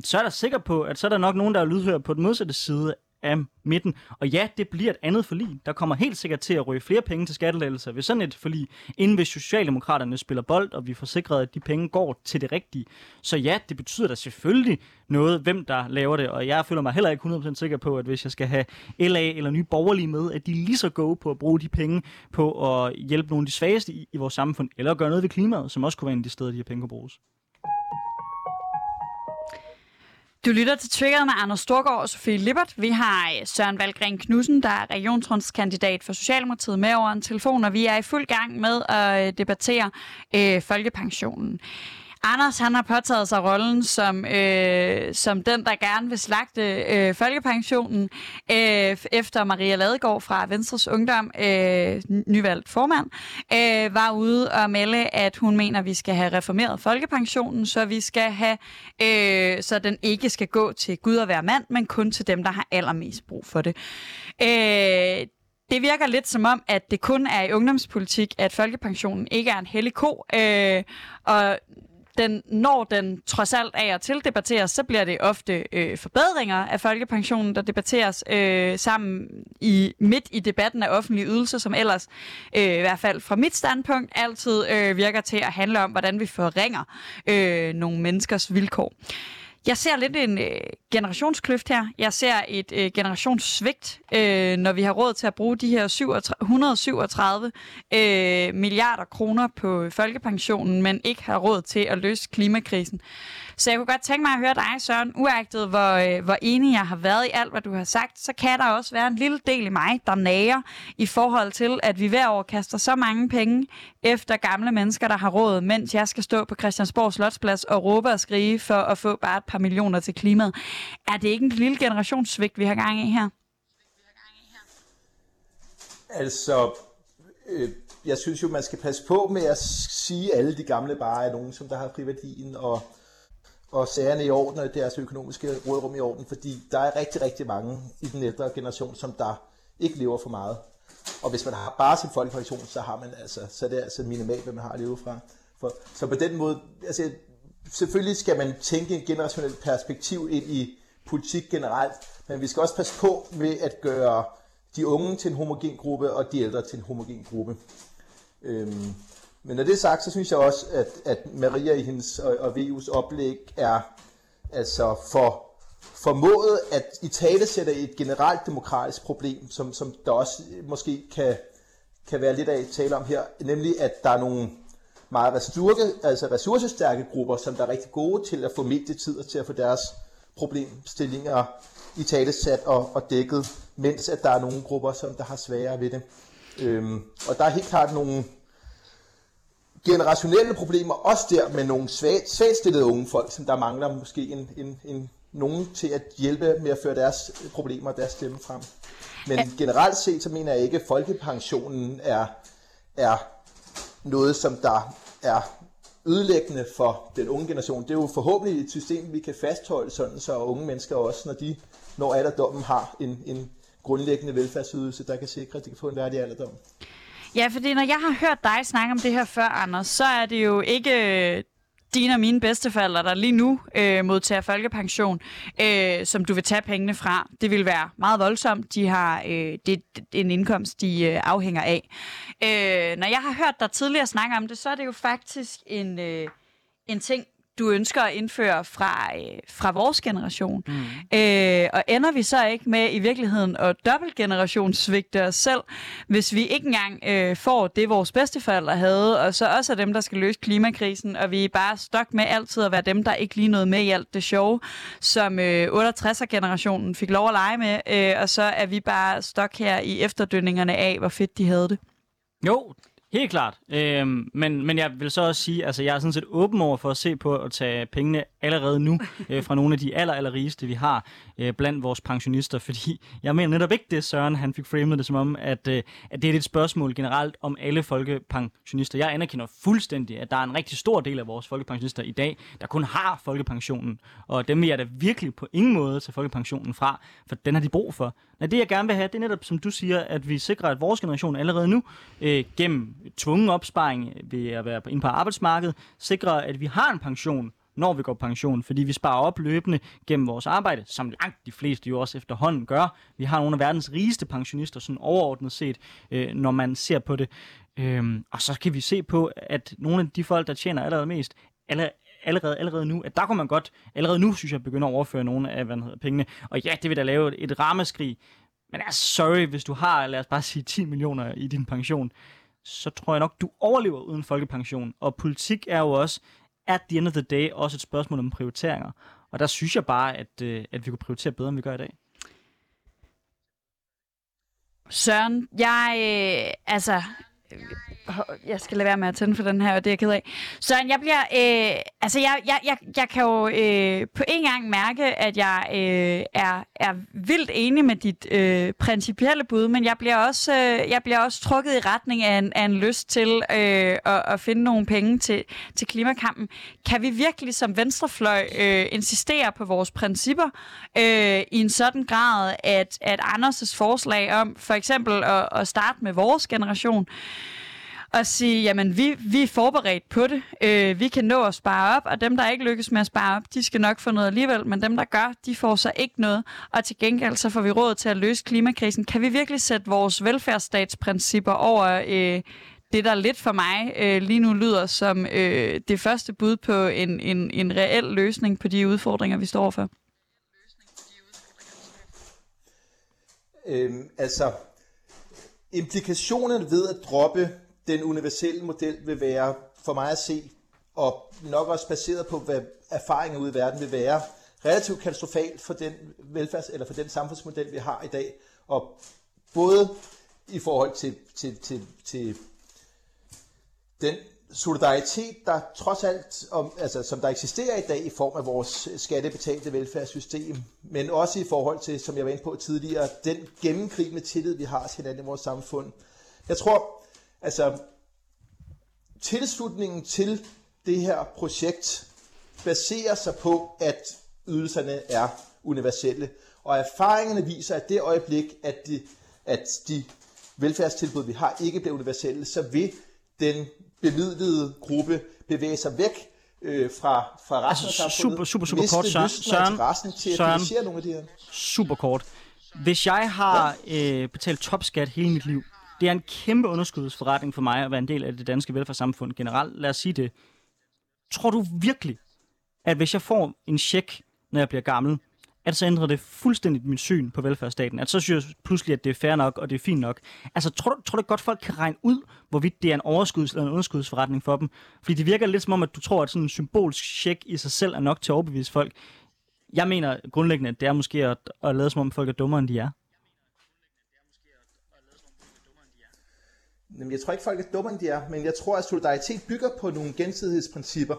A: så er der sikker på, at så er der nok nogen, der er lydhør på den modsatte side af midten. Og ja, det bliver et andet forlig. Der kommer helt sikkert til at ryge flere penge til skattelettelser ved sådan et forlig, inden hvis Socialdemokraterne spiller bold, og vi får sikret, at de penge går til det rigtige. Så ja, det betyder da selvfølgelig noget, hvem der laver det, og jeg føler mig heller ikke 100% sikker på, at hvis jeg skal have LA eller nye borgerlige med, at de lige så go på at bruge de penge på at hjælpe nogle af de svageste i, i vores samfund, eller gøre noget ved klimaet, som også kunne være en af de steder, de her penge kunne bruges.
B: Du lytter til Triggeret med Anders Storgård og Sofie Lippert. Vi har øh, Søren Valgren Knudsen, der er regionsrådskandidat for Socialdemokratiet med over en telefon, og vi er i fuld gang med at øh, debattere øh, folkepensionen. Anders han har påtaget sig rollen som, øh, som den, der gerne vil slagte øh, folkepensionen, øh, efter Maria Ladegaard fra Venstres Ungdom, øh, nyvalgt formand, øh, var ude og melde, at hun mener, at vi skal have reformeret folkepensionen, så vi skal have, øh, så den ikke skal gå til Gud og være mand, men kun til dem, der har allermest brug for det. Øh, det virker lidt som om, at det kun er i ungdomspolitik, at folkepensionen ikke er en hellig ko. Øh, og den, når den trods alt af og til debatteres, så bliver det ofte øh, forbedringer af folkepensionen, der debatteres øh, sammen i midt i debatten af offentlige ydelser, som ellers, øh, i hvert fald fra mit standpunkt, altid øh, virker til at handle om, hvordan vi forringer øh, nogle menneskers vilkår. Jeg ser lidt en øh, generationskløft her. Jeg ser et øh, generationssvigt, øh, når vi har råd til at bruge de her 37, 137 øh, milliarder kroner på folkepensionen, men ikke har råd til at løse klimakrisen. Så jeg kunne godt tænke mig at høre dig, Søren, uagtet hvor, øh, hvor enig jeg har været i alt, hvad du har sagt, så kan der også være en lille del i mig, der nager i forhold til, at vi hver år kaster så mange penge efter gamle mennesker, der har råd, mens jeg skal stå på Christiansborg Slotsplads og råbe og skrige for at få bare et par millioner til klimaet. Er det ikke en lille generationssvigt, vi har gang i her?
C: Altså, øh, jeg synes jo, man skal passe på med at sige, at alle de gamle bare er nogen, som der har friværdien og, og sagerne i orden og deres økonomiske rådrum i orden, fordi der er rigtig, rigtig mange i den ældre generation, som der ikke lever for meget. Og hvis man har bare sin folkepension, så har man altså, så er det altså minimalt, hvad man har at leve fra. For, så på den måde, altså selvfølgelig skal man tænke en generationelt perspektiv ind i politik generelt, men vi skal også passe på med at gøre de unge til en homogen gruppe og de ældre til en homogen gruppe. Øhm, men når det er sagt, så synes jeg også, at, at Maria i hendes og, og VU's oplæg er altså for formået at i tale sætte et generelt demokratisk problem, som, som der også måske kan, kan være lidt af tale om her, nemlig at der er nogle meget resturke, altså ressourcestærke grupper, som der er rigtig gode til at få medietid og til at få deres problemstillinger i talesat og, og dækket, mens at der er nogle grupper, som der har sværere ved det. Øhm, og der er helt klart nogle generationelle problemer, også der med nogle svagt, svagstillede unge folk, som der mangler måske en, en, en, nogen til at hjælpe med at føre deres problemer og deres stemme frem. Men ja. generelt set, så mener jeg ikke, at folkepensionen er, er noget, som der er ødelæggende for den unge generation. Det er jo forhåbentlig et system, vi kan fastholde sådan, så unge mennesker også, når de når alderdommen har en, en grundlæggende velfærdsydelse, der kan sikre, at de kan få en værdig alderdom.
B: Ja, fordi når jeg har hørt dig snakke om det her før, Anders, så er det jo ikke øh, dine og mine bedsteforældre, der lige nu øh, modtager folkepension, øh, som du vil tage pengene fra. Det vil være meget voldsomt. De har øh, det, en indkomst, de øh, afhænger af. Øh, når jeg har hørt dig tidligere snakke om det, så er det jo faktisk en, øh, en ting, du ønsker at indføre fra, øh, fra vores generation. Mm. Øh, og ender vi så ikke med i virkeligheden at dobbeltgenerationssvigte os selv, hvis vi ikke engang øh, får det, vores bedsteforældre havde, og så også er dem, der skal løse klimakrisen, og vi er bare stok med altid at være dem, der ikke lige noget med i alt det sjove, som øh, 68'er-generationen fik lov at lege med, øh, og så er vi bare stok her i efterdønningerne af, hvor fedt de havde det.
A: Jo, Helt klart. Øhm, men, men jeg vil så også sige, altså jeg er sådan set åben over for at se på at tage pengene allerede nu øh, fra nogle af de aller, aller rigeste, vi har øh, blandt vores pensionister, fordi jeg mener netop ikke det, Søren han fik framet det som om, at, øh, at det er et spørgsmål generelt om alle folkepensionister. Jeg anerkender fuldstændig, at der er en rigtig stor del af vores folkepensionister i dag, der kun har folkepensionen, og dem vil jeg da virkelig på ingen måde tage folkepensionen fra, for den har de brug for. Nej, det jeg gerne vil have, det er netop, som du siger, at vi sikrer, at vores generation allerede nu, øh, gennem tvungen opsparing ved at være inde på arbejdsmarkedet, sikrer, at vi har en pension, når vi går på pension, fordi vi sparer op løbende gennem vores arbejde, som langt de fleste jo også efterhånden gør. Vi har nogle af verdens rigeste pensionister, sådan overordnet set, øh, når man ser på det. Øhm, og så kan vi se på, at nogle af de folk, der tjener allerede mest, allerede, allerede, allerede nu, at der kunne man godt, allerede nu synes jeg, begynde at overføre nogle af hvad hedder, pengene. Og ja, det vil da lave et, rammeskrig. Men er altså, sorry, hvis du har, lad os bare sige, 10 millioner i din pension, så tror jeg nok, du overlever uden folkepension. Og politik er jo også, at the end of the day, også et spørgsmål om prioriteringer. Og der synes jeg bare, at, øh, at vi kunne prioritere bedre, end vi gør i dag.
B: Søren, jeg, øh, altså, jeg skal lade være med at tænde for den her, og det er jeg ked af. Så jeg bliver, øh, altså jeg, jeg, jeg, jeg kan jo øh, på en gang mærke, at jeg øh, er, er vildt enig med dit øh, principielle bud, men jeg bliver også, øh, jeg bliver også trukket i retning af en, af en lyst til øh, at, at finde nogle penge til, til klimakampen. Kan vi virkelig som venstrefløj øh, insistere på vores principper øh, i en sådan grad, at, at Anders' forslag om for eksempel at, at starte med vores generation, og sige, jamen vi, vi er forberedt på det. Øh, vi kan nå at spare op, og dem, der ikke lykkes med at spare op, de skal nok få noget alligevel, men dem, der gør, de får så ikke noget. Og til gengæld så får vi råd til at løse klimakrisen. Kan vi virkelig sætte vores velfærdsstatsprincipper over øh, det, der lidt for mig øh, lige nu lyder som øh, det første bud på en, en, en reel løsning på de udfordringer, vi står overfor?
C: Øhm, altså, implikationerne ved at droppe den universelle model vil være, for mig at se, og nok også baseret på, hvad erfaringer ude i verden vil være, relativt katastrofalt for den velfærds- eller for den samfundsmodel, vi har i dag. Og både i forhold til, til, til, til den solidaritet, der trods alt, om, altså, som der eksisterer i dag i form af vores skattebetalte velfærdssystem, men også i forhold til, som jeg var inde på tidligere, den gennemgribende tillid, vi har til hinanden i vores samfund. Jeg tror, Altså, tilslutningen til det her projekt baserer sig på, at ydelserne er universelle. Og erfaringerne viser, at det øjeblik, at de, at de velfærdstilbud, vi har, ikke bliver universelle, så vil den bemidlede gruppe bevæge sig væk øh, fra, fra resten
A: Altså,
C: af samfundet.
A: super, super, super kort, Søren. Søren,
C: til at
A: Søren.
C: nogle af de her.
A: Super kort. Hvis jeg har øh, betalt topskat hele mit liv, det er en kæmpe underskudsforretning for mig at være en del af det danske velfærdssamfund generelt. Lad os sige det. Tror du virkelig, at hvis jeg får en check, når jeg bliver gammel, at så ændrer det fuldstændig mit syn på velfærdsstaten? At så synes jeg pludselig, at det er fair nok, og det er fint nok. Altså, tror du, tror du godt, folk kan regne ud, hvorvidt det er en overskuds- eller en underskudsforretning for dem? Fordi det virker lidt som om, at du tror, at sådan en symbolsk check i sig selv er nok til at overbevise folk. Jeg mener grundlæggende, at det er måske at, at lade som om folk er dummere, end de er.
C: Jamen, jeg tror ikke, folk er dummere, end de er, men jeg tror, at solidaritet bygger på nogle gensidighedsprincipper.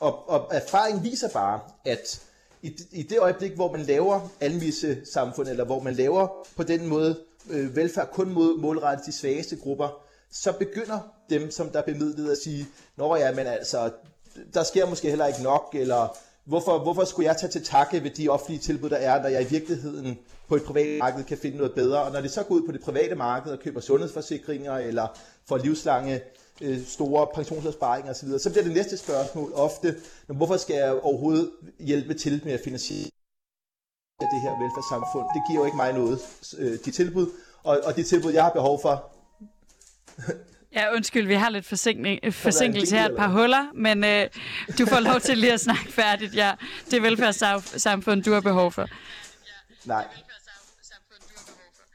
C: Og, og erfaringen viser bare, at i, i det øjeblik, hvor man laver almisse samfund, eller hvor man laver på den måde øh, velfærd kun mod målrettet de svageste grupper, så begynder dem, som der er bemidlet at sige, Nå ja, men altså, der sker måske heller ikke nok, eller hvorfor, hvorfor skulle jeg tage til takke ved de offentlige tilbud, der er, når jeg i virkeligheden på et privat marked kan finde noget bedre. Og når det så går ud på det private marked og køber sundhedsforsikringer, eller får livslange øh, store pensionsopsparinger osv., så bliver det næste spørgsmål ofte, hvorfor skal jeg overhovedet hjælpe til med at finansiere det her velfærdssamfund? Det giver jo ikke mig noget, øh, de tilbud. Og, og de tilbud, jeg har behov for,
B: Ja, undskyld, vi har lidt forsinkning, forsinkelse her, et par huller, men øh, du får lov til lige at snakke færdigt. Ja, det er velfærdssamfund, du har behov for.
C: Nej.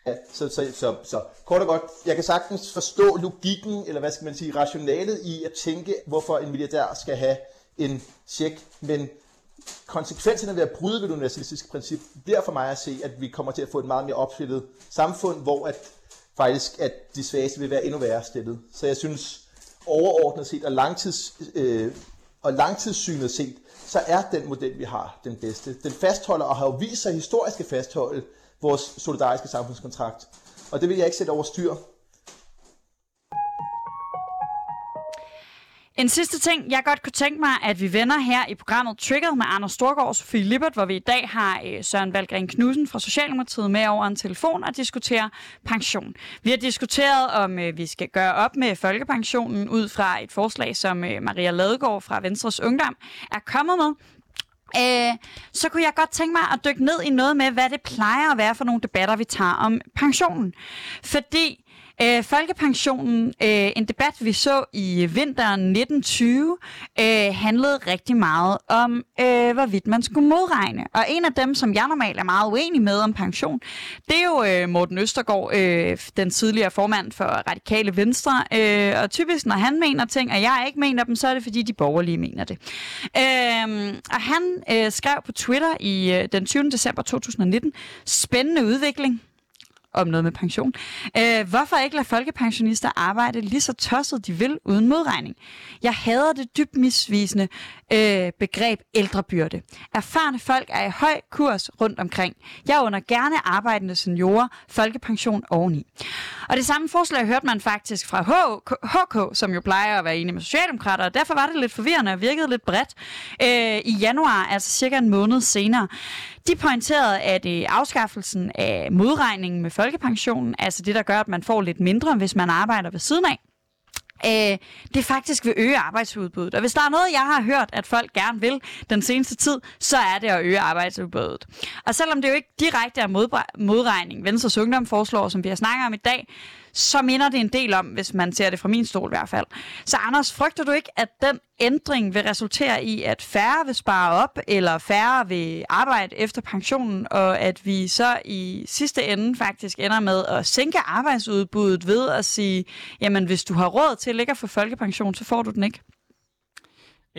C: Ja, så, så, så, så kort og godt, jeg kan sagtens forstå logikken, eller hvad skal man sige, rationalet i at tænke, hvorfor en milliardær skal have en check, men konsekvenserne ved at bryde ved det universalistiske princip bliver for mig at se, at vi kommer til at få et meget mere opstillet samfund, hvor at faktisk at de svageste vil være endnu værre stillet. Så jeg synes overordnet set og, langtids, øh, og langtidssynet set, så er den model, vi har, den bedste. Den fastholder og har jo vist sig historisk at fastholde vores solidariske samfundskontrakt. Og det vil jeg ikke sætte over styr.
B: En sidste ting, jeg godt kunne tænke mig, at vi vender her i programmet Triggered med Anders Storgård og Sofie Lippert, hvor vi i dag har øh, Søren Valgren Knudsen fra Socialdemokratiet med over en telefon og diskuterer pension. Vi har diskuteret, om øh, vi skal gøre op med folkepensionen ud fra et forslag, som øh, Maria Ladegaard fra Venstres Ungdom er kommet med. Øh, så kunne jeg godt tænke mig at dykke ned i noget med, hvad det plejer at være for nogle debatter, vi tager om pensionen. Fordi øh, folkepensionen, øh, en debat vi så i vinteren 1920, øh, handlede rigtig meget om, øh, hvorvidt man skulle modregne. Og en af dem, som jeg normalt er meget uenig med om pension, det er jo øh, Morten Østergaard, øh, den tidligere formand for Radikale Venstre. Øh, og typisk, når han mener ting, og jeg ikke mener dem, så er det fordi, de borgerlige mener det. Øh, og han øh, skrev på Twitter i øh, den 20. december 2019, spændende udvikling om noget med pension. Øh, hvorfor ikke lade folkepensionister arbejde lige så tosset de vil uden modregning? Jeg hader det dybt misvisende øh, begreb ældrebyrde. Erfarne folk er i høj kurs rundt omkring. Jeg under gerne arbejdende seniorer, folkepension oveni. Og det samme forslag hørte man faktisk fra HK, HK, som jo plejer at være enige med Socialdemokrater, og derfor var det lidt forvirrende og virkede lidt bredt øh, i januar, altså cirka en måned senere. De pointerede, at øh, afskaffelsen af modregningen med folkepensionen, altså det, der gør, at man får lidt mindre, hvis man arbejder ved siden af, øh, det faktisk vil øge arbejdsudbuddet. Og hvis der er noget, jeg har hørt, at folk gerne vil den seneste tid, så er det at øge arbejdsudbuddet. Og selvom det jo ikke direkte er modregning, Venstres Ungdom foreslår, som vi har snakket om i dag, så minder det en del om, hvis man ser det fra min stol i hvert fald. Så Anders, frygter du ikke, at den ændring vil resultere i, at færre vil spare op, eller færre vil arbejde efter pensionen, og at vi så i sidste ende faktisk ender med at sænke arbejdsudbuddet ved at sige, jamen hvis du har råd til ikke at få folkepension, så får du den ikke?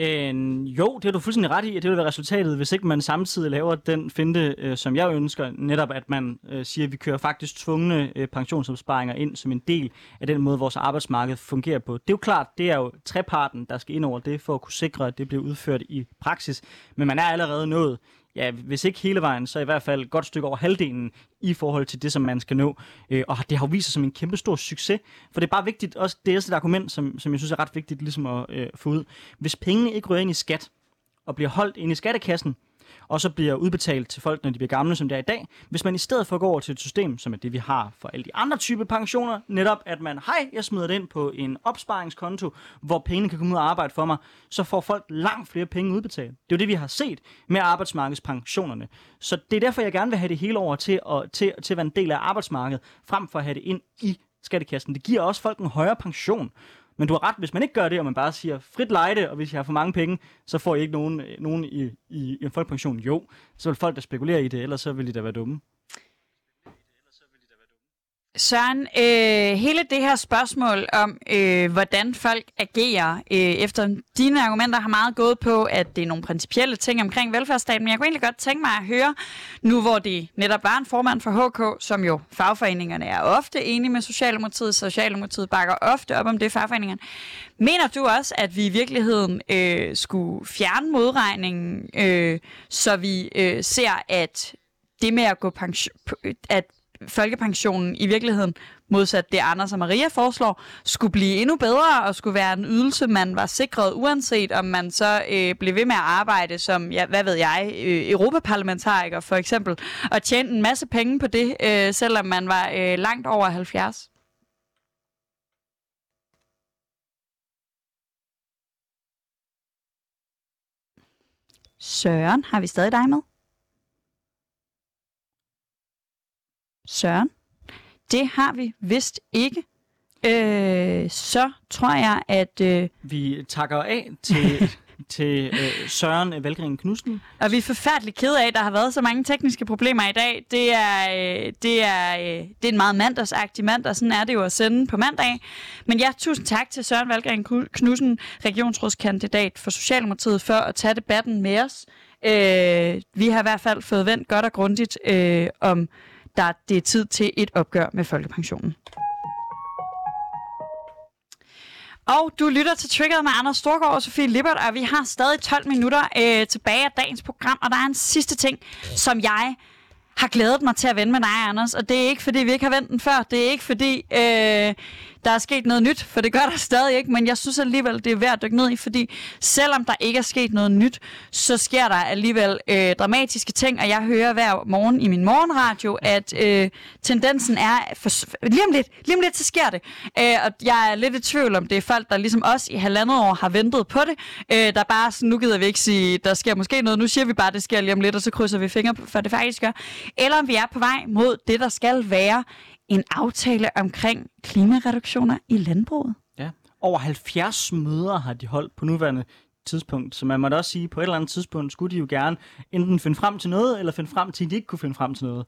A: Øh, jo, det er du fuldstændig ret i, at det vil være resultatet, hvis ikke man samtidig laver den finte, øh, som jeg ønsker, netop at man øh, siger, at vi kører faktisk tvungne øh, pensionsopsparinger ind som en del af den måde, vores arbejdsmarked fungerer på. Det er jo klart, det er jo treparten, der skal ind over det, for at kunne sikre, at det bliver udført i praksis. Men man er allerede nået ja, hvis ikke hele vejen, så i hvert fald et godt stykke over halvdelen i forhold til det, som man skal nå. Øh, og det har jo vist sig som en kæmpe stor succes. For det er bare vigtigt, også det er et argument, som, som jeg synes er ret vigtigt ligesom at øh, få ud. Hvis pengene ikke rører ind i skat, og bliver holdt ind i skattekassen, og så bliver udbetalt til folk, når de bliver gamle, som det er i dag. Hvis man i stedet for går over til et system, som er det, vi har for alle de andre typer pensioner, netop at man, hej, jeg smider det ind på en opsparingskonto, hvor pengene kan komme ud og arbejde for mig, så får folk langt flere penge udbetalt. Det er jo det, vi har set med arbejdsmarkedspensionerne. Så det er derfor, jeg gerne vil have det hele over til at, til, til at være en del af arbejdsmarkedet, frem for at have det ind i skattekassen. Det giver også folk en højere pension. Men du har ret, hvis man ikke gør det, og man bare siger frit lejde, og hvis jeg har for mange penge, så får jeg ikke nogen, nogen i, i, i en folkepension. Jo, så vil folk, der spekulerer i det, ellers så vil de da være dumme.
B: Søren, øh, hele det her spørgsmål om, øh, hvordan folk agerer øh, efter dine argumenter har meget gået på, at det er nogle principielle ting omkring velfærdsstaten, men jeg kunne egentlig godt tænke mig at høre, nu hvor det netop var en formand for HK, som jo fagforeningerne er ofte enige med Socialdemokratiet, Socialdemokratiet bakker ofte op om det fagforeningerne. Mener du også, at vi i virkeligheden øh, skulle fjerne modregningen, øh, så vi øh, ser, at det med at gå pension, at folkepensionen i virkeligheden, modsat det Anders og Maria foreslår, skulle blive endnu bedre og skulle være en ydelse, man var sikret, uanset om man så øh, blev ved med at arbejde som, ja, hvad ved jeg, øh, europaparlamentariker for eksempel, og tjente en masse penge på det, øh, selvom man var øh, langt over 70. Søren, har vi stadig dig med? Søren? Det har vi vist ikke. Øh, så tror jeg, at... Øh...
A: Vi takker af til, til øh, Søren Valgren Knudsen.
B: Og vi er forfærdeligt kede af, at der har været så mange tekniske problemer i dag. Det er, øh, det er, øh, det er en meget mandagsagtig mandag, sådan er det jo at sende på mandag. Men ja, tusind tak til Søren Valgren Knudsen, regionsrådskandidat for Socialdemokratiet, for at tage debatten med os. Øh, vi har i hvert fald fået vendt godt og grundigt øh, om der det er tid til et opgør med folkepensionen. Og du lytter til Triggeret med Anders Storgård og Sofie Lippert, og vi har stadig 12 minutter øh, tilbage af dagens program, og der er en sidste ting, som jeg har glædet mig til at vende med dig, Anders. Og det er ikke, fordi vi ikke har vendt den før. Det er ikke, fordi øh, der er sket noget nyt, for det gør der stadig ikke, men jeg synes alligevel, det er værd at dykke ned i, fordi selvom der ikke er sket noget nyt, så sker der alligevel øh, dramatiske ting, og jeg hører hver morgen i min morgenradio, at øh, tendensen er, for, lige om lidt, lige om lidt, så sker det. Øh, og jeg er lidt i tvivl om, det er folk, der ligesom os i halvandet år har ventet på det, øh, der bare sådan, nu gider vi ikke sige, der sker måske noget, nu siger vi bare, det sker lige om lidt, og så krydser vi fingre for det faktisk gør. Eller om vi er på vej mod det, der skal være en aftale omkring klimareduktioner i landbruget.
A: Ja, over 70 møder har de holdt på nuværende tidspunkt, så man må da også sige, at på et eller andet tidspunkt skulle de jo gerne enten finde frem til noget, eller finde frem til, at de ikke kunne finde frem til noget.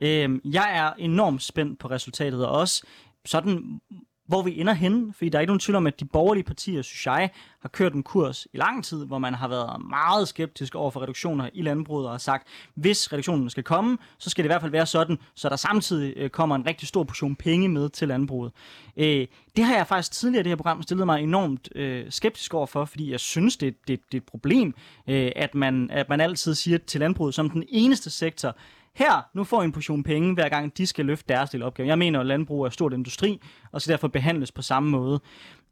A: Øhm, jeg er enormt spændt på resultatet, og også sådan, hvor vi ender henne, fordi der er ikke nogen tvivl om, at de borgerlige partier, synes jeg, har kørt en kurs i lang tid, hvor man har været meget skeptisk over for reduktioner i landbruget og har sagt, hvis reduktionen skal komme, så skal det i hvert fald være sådan, så der samtidig øh, kommer en rigtig stor portion penge med til landbruget. Øh, det har jeg faktisk tidligere i det her program stillet mig enormt øh, skeptisk over for, fordi jeg synes, det, det, det er et problem, øh, at, man, at man altid siger til landbruget som den eneste sektor, her, nu får I en portion penge, hver gang de skal løfte deres del opgave. Jeg mener, at landbrug er stort industri, og skal derfor behandles på samme måde.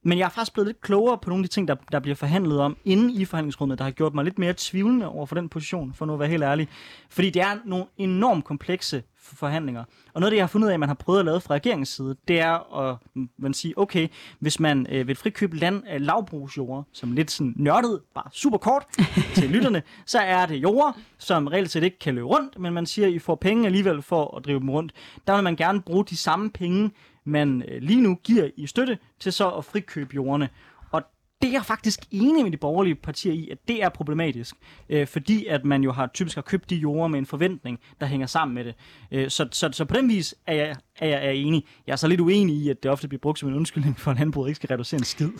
A: Men jeg er faktisk blevet lidt klogere på nogle af de ting, der, der bliver forhandlet om inde i forhandlingsrummet, der har gjort mig lidt mere tvivlende over for den position, for nu at være helt ærlig. Fordi det er nogle enormt komplekse forhandlinger. Og noget af det, jeg har fundet af, at man har prøvet at lave fra regeringens side, det er at man sige, okay, hvis man øh, vil frikøbe land af lavbrugsjord, som lidt sådan nørdet, bare super kort til lytterne, så er det jord, som reelt set ikke kan løbe rundt, men man siger, at I får penge alligevel for at drive dem rundt. Der vil man gerne bruge de samme penge, man øh, lige nu giver i støtte, til så at frikøbe jordene det er jeg faktisk enig med de borgerlige partier i, at det er problematisk, øh, fordi at man jo har typisk har købt de jorder med en forventning, der hænger sammen med det. Øh, så, så, så på den vis er jeg, er jeg er enig. Jeg er så lidt uenig i, at det ofte bliver brugt som en undskyldning for, at landbruget ikke skal reducere en skid.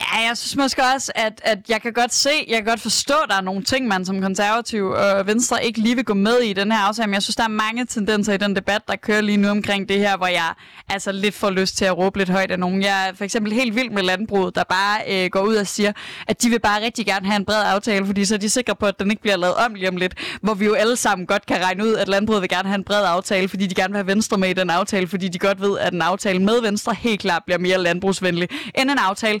B: Ja, jeg synes måske også, at, at jeg kan godt se, jeg kan godt forstå, at der er nogle ting, man som konservativ og venstre ikke lige vil gå med i den her aftale, men jeg synes, der er mange tendenser i den debat, der kører lige nu omkring det her, hvor jeg altså lidt får lyst til at råbe lidt højt af nogen. Jeg er for eksempel helt vild med landbruget, der bare øh, går ud og siger, at de vil bare rigtig gerne have en bred aftale, fordi så er de sikre på, at den ikke bliver lavet om lige om lidt, hvor vi jo alle sammen godt kan regne ud, at landbruget vil gerne have en bred aftale, fordi de gerne vil have Venstre med i den aftale, fordi de godt ved, at en aftale med Venstre helt klart bliver mere landbrugsvenlig end en aftale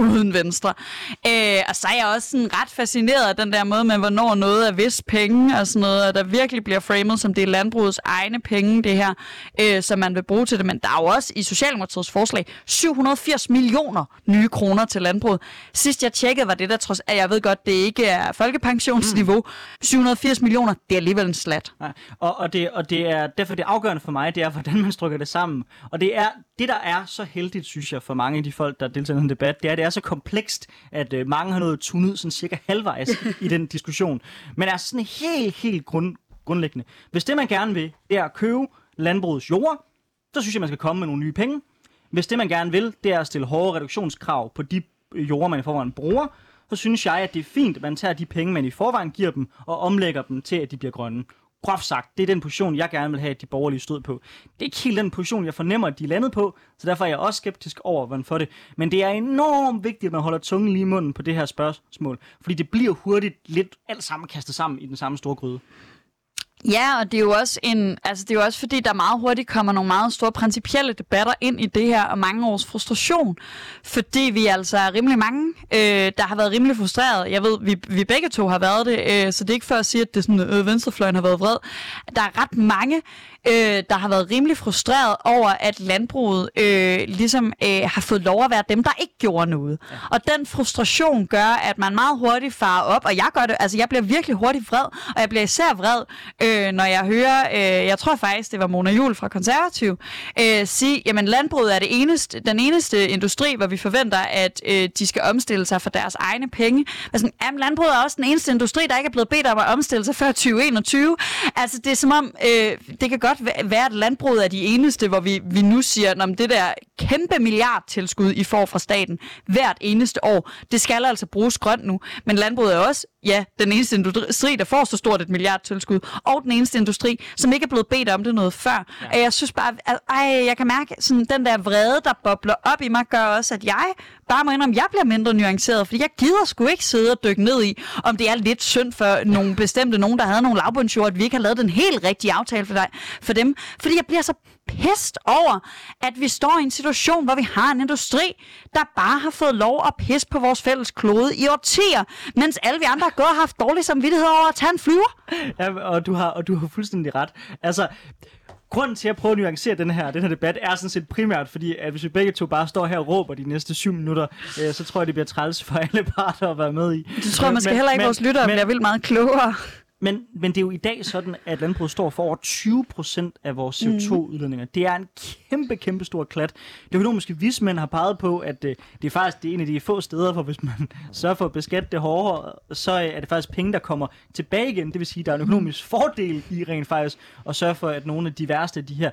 B: uden venstre. Øh, og så er jeg også sådan ret fascineret af den der måde med, hvornår noget er vis penge og sådan noget, og der virkelig bliver framet som det er landbrugets egne penge, det her, øh, som man vil bruge til det. Men der er jo også i Socialdemokratiets forslag 780 millioner nye kroner til landbruget. Sidst jeg tjekkede, var det der trods, at jeg ved godt, det ikke er folkepensionsniveau. Mm. 780 millioner, det er alligevel en slat.
A: Nej. Og, og, det, og det er derfor det afgørende for mig, det er, hvordan man stykker det sammen. Og det er det, der er så heldigt, synes jeg, for mange af de folk, der deltager i den debat, det er, det er så komplekst, at øh, mange har nået tunet sådan cirka halvvejs i den diskussion. Men er sådan helt, helt grund, grundlæggende. Hvis det, man gerne vil, det er at købe landbrugets jord, så synes jeg, man skal komme med nogle nye penge. Hvis det, man gerne vil, det er at stille hårde reduktionskrav på de øh, jorder, man i forvejen bruger, så synes jeg, at det er fint, at man tager de penge, man i forvejen giver dem, og omlægger dem til, at de bliver grønne groft sagt, det er den position, jeg gerne vil have, at de borgerlige stod på. Det er ikke helt den position, jeg fornemmer, at de er landet på, så derfor er jeg også skeptisk over, hvordan for det. Men det er enormt vigtigt, at man holder tungen lige i munden på det her spørgsmål, fordi det bliver hurtigt lidt alt sammen kastet sammen i den samme store gryde.
B: Ja, og det er jo også en, altså det er jo også fordi, der meget hurtigt kommer nogle meget store principielle debatter ind i det her, og mange års frustration, fordi vi altså er rimelig mange, øh, der har været rimelig frustreret. Jeg ved, vi, vi begge to har været det, øh, så det er ikke for at sige, at det sådan, øh, venstrefløjen har været vred. Der er ret mange, øh, der har været rimelig frustreret over, at landbruget øh, ligesom øh, har fået lov at være dem, der ikke gjorde noget. Ja. Og den frustration gør, at man meget hurtigt farer op, og jeg gør det, altså jeg bliver virkelig hurtigt vred, og jeg bliver især vred, øh, når jeg hører, øh, jeg tror faktisk, det var Mona Jul fra Konservativ, øh, sige, jamen landbruget er det eneste, den eneste industri, hvor vi forventer, at øh, de skal omstille sig for deres egne penge. Altså, jamen, landbruget er også den eneste industri, der ikke er blevet bedt om at omstille sig før 2021. Altså det er som om, øh, det kan godt godt være, at landbruget er de eneste, hvor vi, vi nu siger, at det der kæmpe milliardtilskud, I får fra staten hvert eneste år, det skal altså bruges grønt nu. Men landbruget er også, ja, den eneste industri, der får så stort et milliardtilskud, og den eneste industri, som ikke er blevet bedt om det noget før. Ja. Og jeg synes bare, at ej, jeg kan mærke, sådan den der vrede, der bobler op i mig, gør også, at jeg bare må indrømme, at jeg bliver mindre nuanceret, fordi jeg gider sgu ikke sidde og dykke ned i, om det er lidt synd for nogle bestemte, nogen, der havde nogle lavbundsjord, at vi ikke har lavet den helt rigtige aftale for, dig, for dem. Fordi jeg bliver så pist over, at vi står i en situation, hvor vi har en industri, der bare har fået lov at pisse på vores fælles klode i årtier, mens alle vi andre har gået og haft dårlig samvittighed over at tage en flyver.
A: Ja, og du har, og du har fuldstændig ret. Altså, grunden til at prøve at nuancere den her, den her debat er sådan set primært, fordi at hvis vi begge to bare står her og råber de næste syv minutter, øh, så tror jeg, det bliver træls for alle parter at være med i.
B: Det tror jeg måske heller ikke, men, vores lyttere men, bliver vildt meget klogere.
A: Men, men det er jo i dag sådan, at landbruget står for over 20 procent af vores CO2-udledninger. Mm. Det er en kæmpe, kæmpe stor klat. Det økonomiske vismænd har peget på, at øh, det er faktisk det er en af de få steder, hvor hvis man sørger for at beskatte det hårdere, så er det faktisk penge, der kommer tilbage igen. Det vil sige, at der er en økonomisk fordel i rent faktisk at sørge for, at nogle af de værste af de her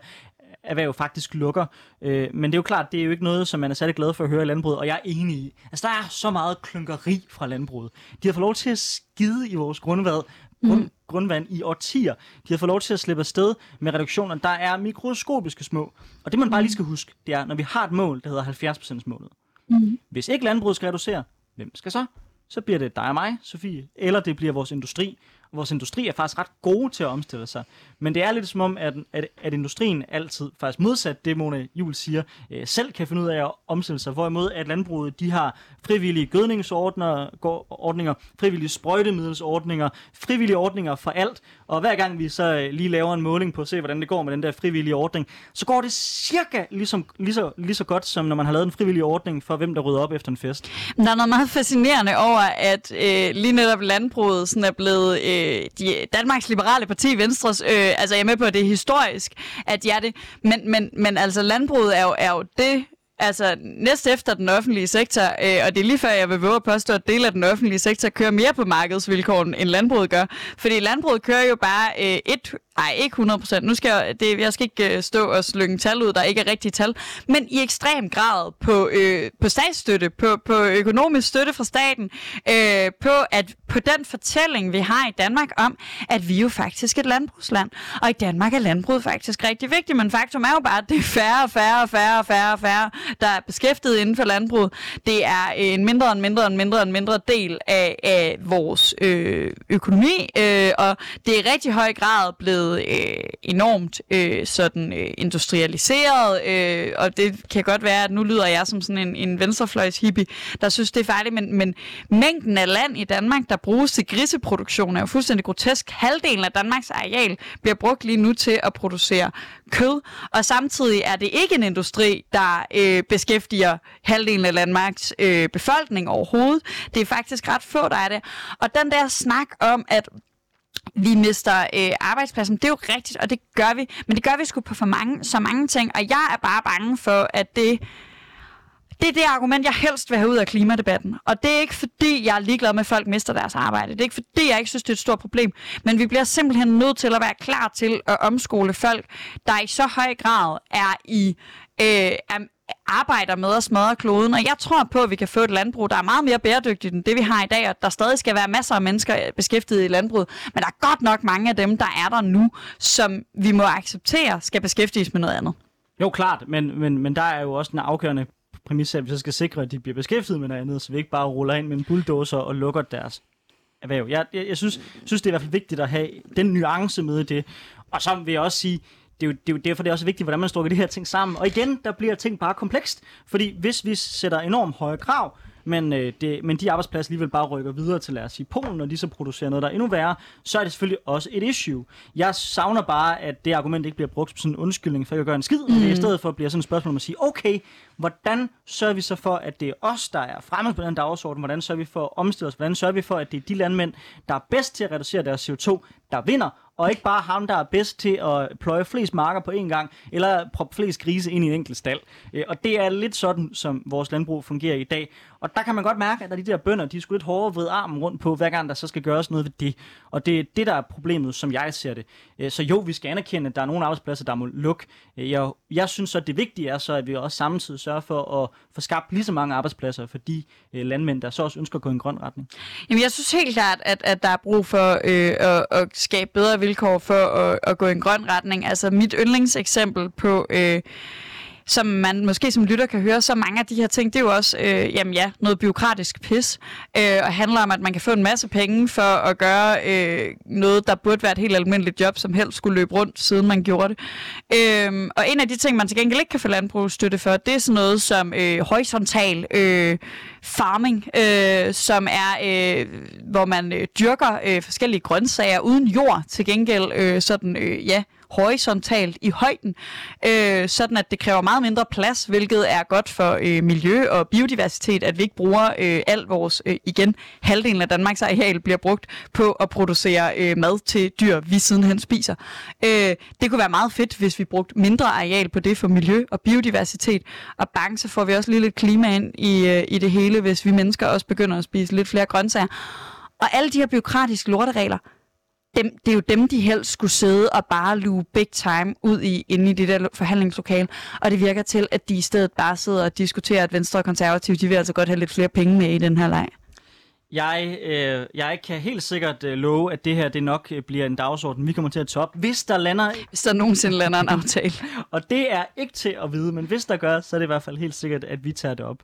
A: erhverv faktisk lukker. Øh, men det er jo klart, det er jo ikke noget, som man er særlig glad for at høre i landbruget, og jeg er enig i. Altså, der er så meget klunkeri fra landbruget. De har fået lov til at skide i vores grundvand, grund, mm. grundvand i årtier. De har fået lov til at slippe afsted med reduktioner, der er mikroskopiske små. Og det man bare lige skal huske, det er, når vi har et mål, der hedder 70% målet. Mm. Hvis ikke landbruget skal reducere, hvem skal så? Så bliver det dig og mig, Sofie, eller det bliver vores industri, vores industri er faktisk ret gode til at omstille sig. Men det er lidt som om, at, at, at industrien altid, faktisk modsat det, Mona Jul siger, øh, selv kan finde ud af at omstille sig. Hvorimod at landbruget, de har frivillige gødningsordninger, frivillige sprøjtemiddelsordninger, frivillige ordninger for alt. Og hver gang vi så øh, lige laver en måling på at se, hvordan det går med den der frivillige ordning, så går det cirka ligesom, lige, så, lige så godt, som når man har lavet en frivillig ordning for, hvem der rydder op efter en fest.
B: Der er noget meget fascinerende over, at øh, lige netop landbruget sådan er blevet øh, øh, de, Danmarks Liberale Parti, Venstres, øh, altså jeg er med på, at det er historisk, at de er det, men, men, men altså landbruget er jo, er jo det Altså, næst efter den offentlige sektor, øh, og det er lige før, jeg vil våge at påstå, at del af den offentlige sektor kører mere på markedsvilkårene, end landbruget gør. Fordi landbruget kører jo bare øh, et Nej, ikke 100%. Nu skal jeg, det, jeg skal ikke øh, stå og slynge tal ud, der ikke er rigtige tal. Men i ekstrem grad på, øh, på statsstøtte, på, på økonomisk støtte fra staten, øh, på, at, på den fortælling, vi har i Danmark om, at vi jo faktisk er et landbrugsland. Og i Danmark er landbruget faktisk rigtig vigtigt, men faktum er jo bare, at det er færre og færre og færre og færre og færre, der er beskæftiget inden for landbruget. Det er en mindre og mindre og mindre og mindre del af, af vores øh, økonomi, øh, og det er i rigtig høj grad blevet øh, enormt øh, sådan øh, industrialiseret, øh, og det kan godt være, at nu lyder jeg som sådan en, en venstrefløjs hippie, der synes, det er farligt, men, men mængden af land i Danmark, der bruges til griseproduktion, er jo fuldstændig grotesk. Halvdelen af Danmarks areal bliver brugt lige nu til at producere kød, og samtidig er det ikke en industri, der øh, beskæftiger halvdelen af Danmarks øh, befolkning overhovedet. Det er faktisk ret få, der er det. Og den der snak om, at vi mister øh, arbejdspladser. Det er jo rigtigt, og det gør vi. Men det gør vi sgu på for mange, så mange ting. Og jeg er bare bange for, at det... Det er det argument, jeg helst vil have ud af klimadebatten. Og det er ikke fordi, jeg er ligeglad med, at folk mister deres arbejde. Det er ikke fordi, jeg ikke synes, det er et stort problem. Men vi bliver simpelthen nødt til at være klar til at omskole folk, der i så høj grad er i øh, er, arbejder med at smadre kloden, og jeg tror på, at vi kan få et landbrug, der er meget mere bæredygtigt end det, vi har i dag, og der stadig skal være masser af mennesker beskæftiget i landbruget, men der er godt nok mange af dem, der er der nu, som vi må acceptere skal beskæftiges med noget andet.
A: Jo, klart, men, men, men der er jo også en afgørende præmis, at vi så skal sikre, at de bliver beskæftiget med noget andet, så vi ikke bare ruller ind med en bulldozer og lukker deres erhverv. Jeg, jeg, jeg synes, synes, det er i hvert fald vigtigt at have den nuance med i det. Og så vil jeg også sige, det er, jo, det er jo derfor, det er også vigtigt, hvordan man strukker de her ting sammen. Og igen, der bliver ting bare komplekst. Fordi hvis vi sætter enormt høje krav, men, øh, det, men de arbejdspladser alligevel bare rykker videre til, lad os sige, Polen, og de så producerer noget, der er endnu værre, så er det selvfølgelig også et issue. Jeg savner bare, at det argument ikke bliver brugt som sådan en undskyldning for at gøre en skid, mm. det i stedet for bliver sådan et spørgsmål om at sige, okay, hvordan sørger vi så for, at det er os, der er fremme på den dagsorden, hvordan sørger vi for at omstille os, hvordan sørger vi for, at det er de landmænd, der er bedst til at reducere deres CO2, der vinder, og ikke bare ham, der er bedst til at pløje flest marker på én gang, eller proppe flest grise ind i en enkelt stald. Øh, og det er lidt sådan, som vores landbrug fungerer i dag. Og der kan man godt mærke, at der de der bønder, de er sgu lidt hårdere ved armen rundt på, hver gang der så skal gøres noget ved det. Og det er det, der er problemet, som jeg ser det. Øh, så jo, vi skal anerkende, at der er nogle arbejdspladser, der må lukke. Øh, jeg, jeg synes så, at det vigtige er så, at vi også samtidig sørge for at få skabt lige så mange arbejdspladser for de øh, landmænd, der så også ønsker at gå i en grøn retning.
B: Jamen, jeg synes helt klart, at, at der er brug for øh, at, at skabe bedre vilkår for at, at gå i en grøn retning. Altså mit yndlingseksempel på... Øh, som man måske som lytter kan høre, så mange af de her ting, det er jo også, øh, jamen ja, noget byråkratisk pis, øh, og handler om, at man kan få en masse penge for at gøre øh, noget, der burde være et helt almindeligt job, som helst skulle løbe rundt, siden man gjorde det. Øh, og en af de ting, man til gengæld ikke kan få landbrugsstøtte for, det er sådan noget som øh, horisontal øh, farming, øh, som er, øh, hvor man øh, dyrker øh, forskellige grøntsager uden jord, til gengæld øh, sådan, øh, ja, horisontalt i højden, øh, sådan at det kræver meget mindre plads, hvilket er godt for øh, miljø og biodiversitet, at vi ikke bruger øh, alt vores, øh, igen, halvdelen af Danmarks areal bliver brugt på at producere øh, mad til dyr, vi sidenhen spiser. Øh, det kunne være meget fedt, hvis vi brugte mindre areal på det for miljø og biodiversitet, og bang, så får vi også lige lidt klima ind i, øh, i det hele, hvis vi mennesker også begynder at spise lidt flere grøntsager. Og alle de her byråkratiske lorteregler, dem, det er jo dem, de helst skulle sidde og bare luge big time ud i, inde i det der forhandlingslokale. Og det virker til, at de i stedet bare sidder og diskuterer, at Venstre og Konservative, de vil altså godt have lidt flere penge med i den her leg.
A: Jeg, øh, jeg kan helt sikkert øh, love, at det her det nok øh, bliver en dagsorden, vi kommer til at tage op, hvis der lander...
B: Hvis der nogensinde lander en aftale.
A: og det er ikke til at vide, men hvis der gør, så er det i hvert fald helt sikkert, at vi tager det op.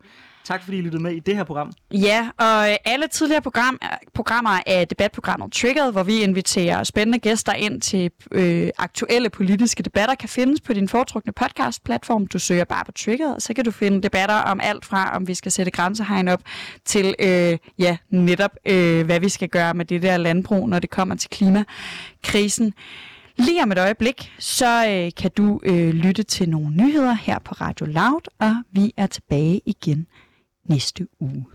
A: Tak fordi I lyttede med i det her program.
B: Ja, og øh, alle tidligere program, øh, programmer af debatprogrammet Triggered, hvor vi inviterer spændende gæster ind til øh, aktuelle politiske debatter, kan findes på din foretrukne podcast-platform. Du søger bare på Triggered, og så kan du finde debatter om alt fra, om vi skal sætte grænsehegn op, til øh, ja, netop øh, hvad vi skal gøre med det der landbrug, når det kommer til klimakrisen. Lige om et øjeblik, så øh, kan du øh, lytte til nogle nyheder her på Radio Loud, og vi er tilbage igen næste uge.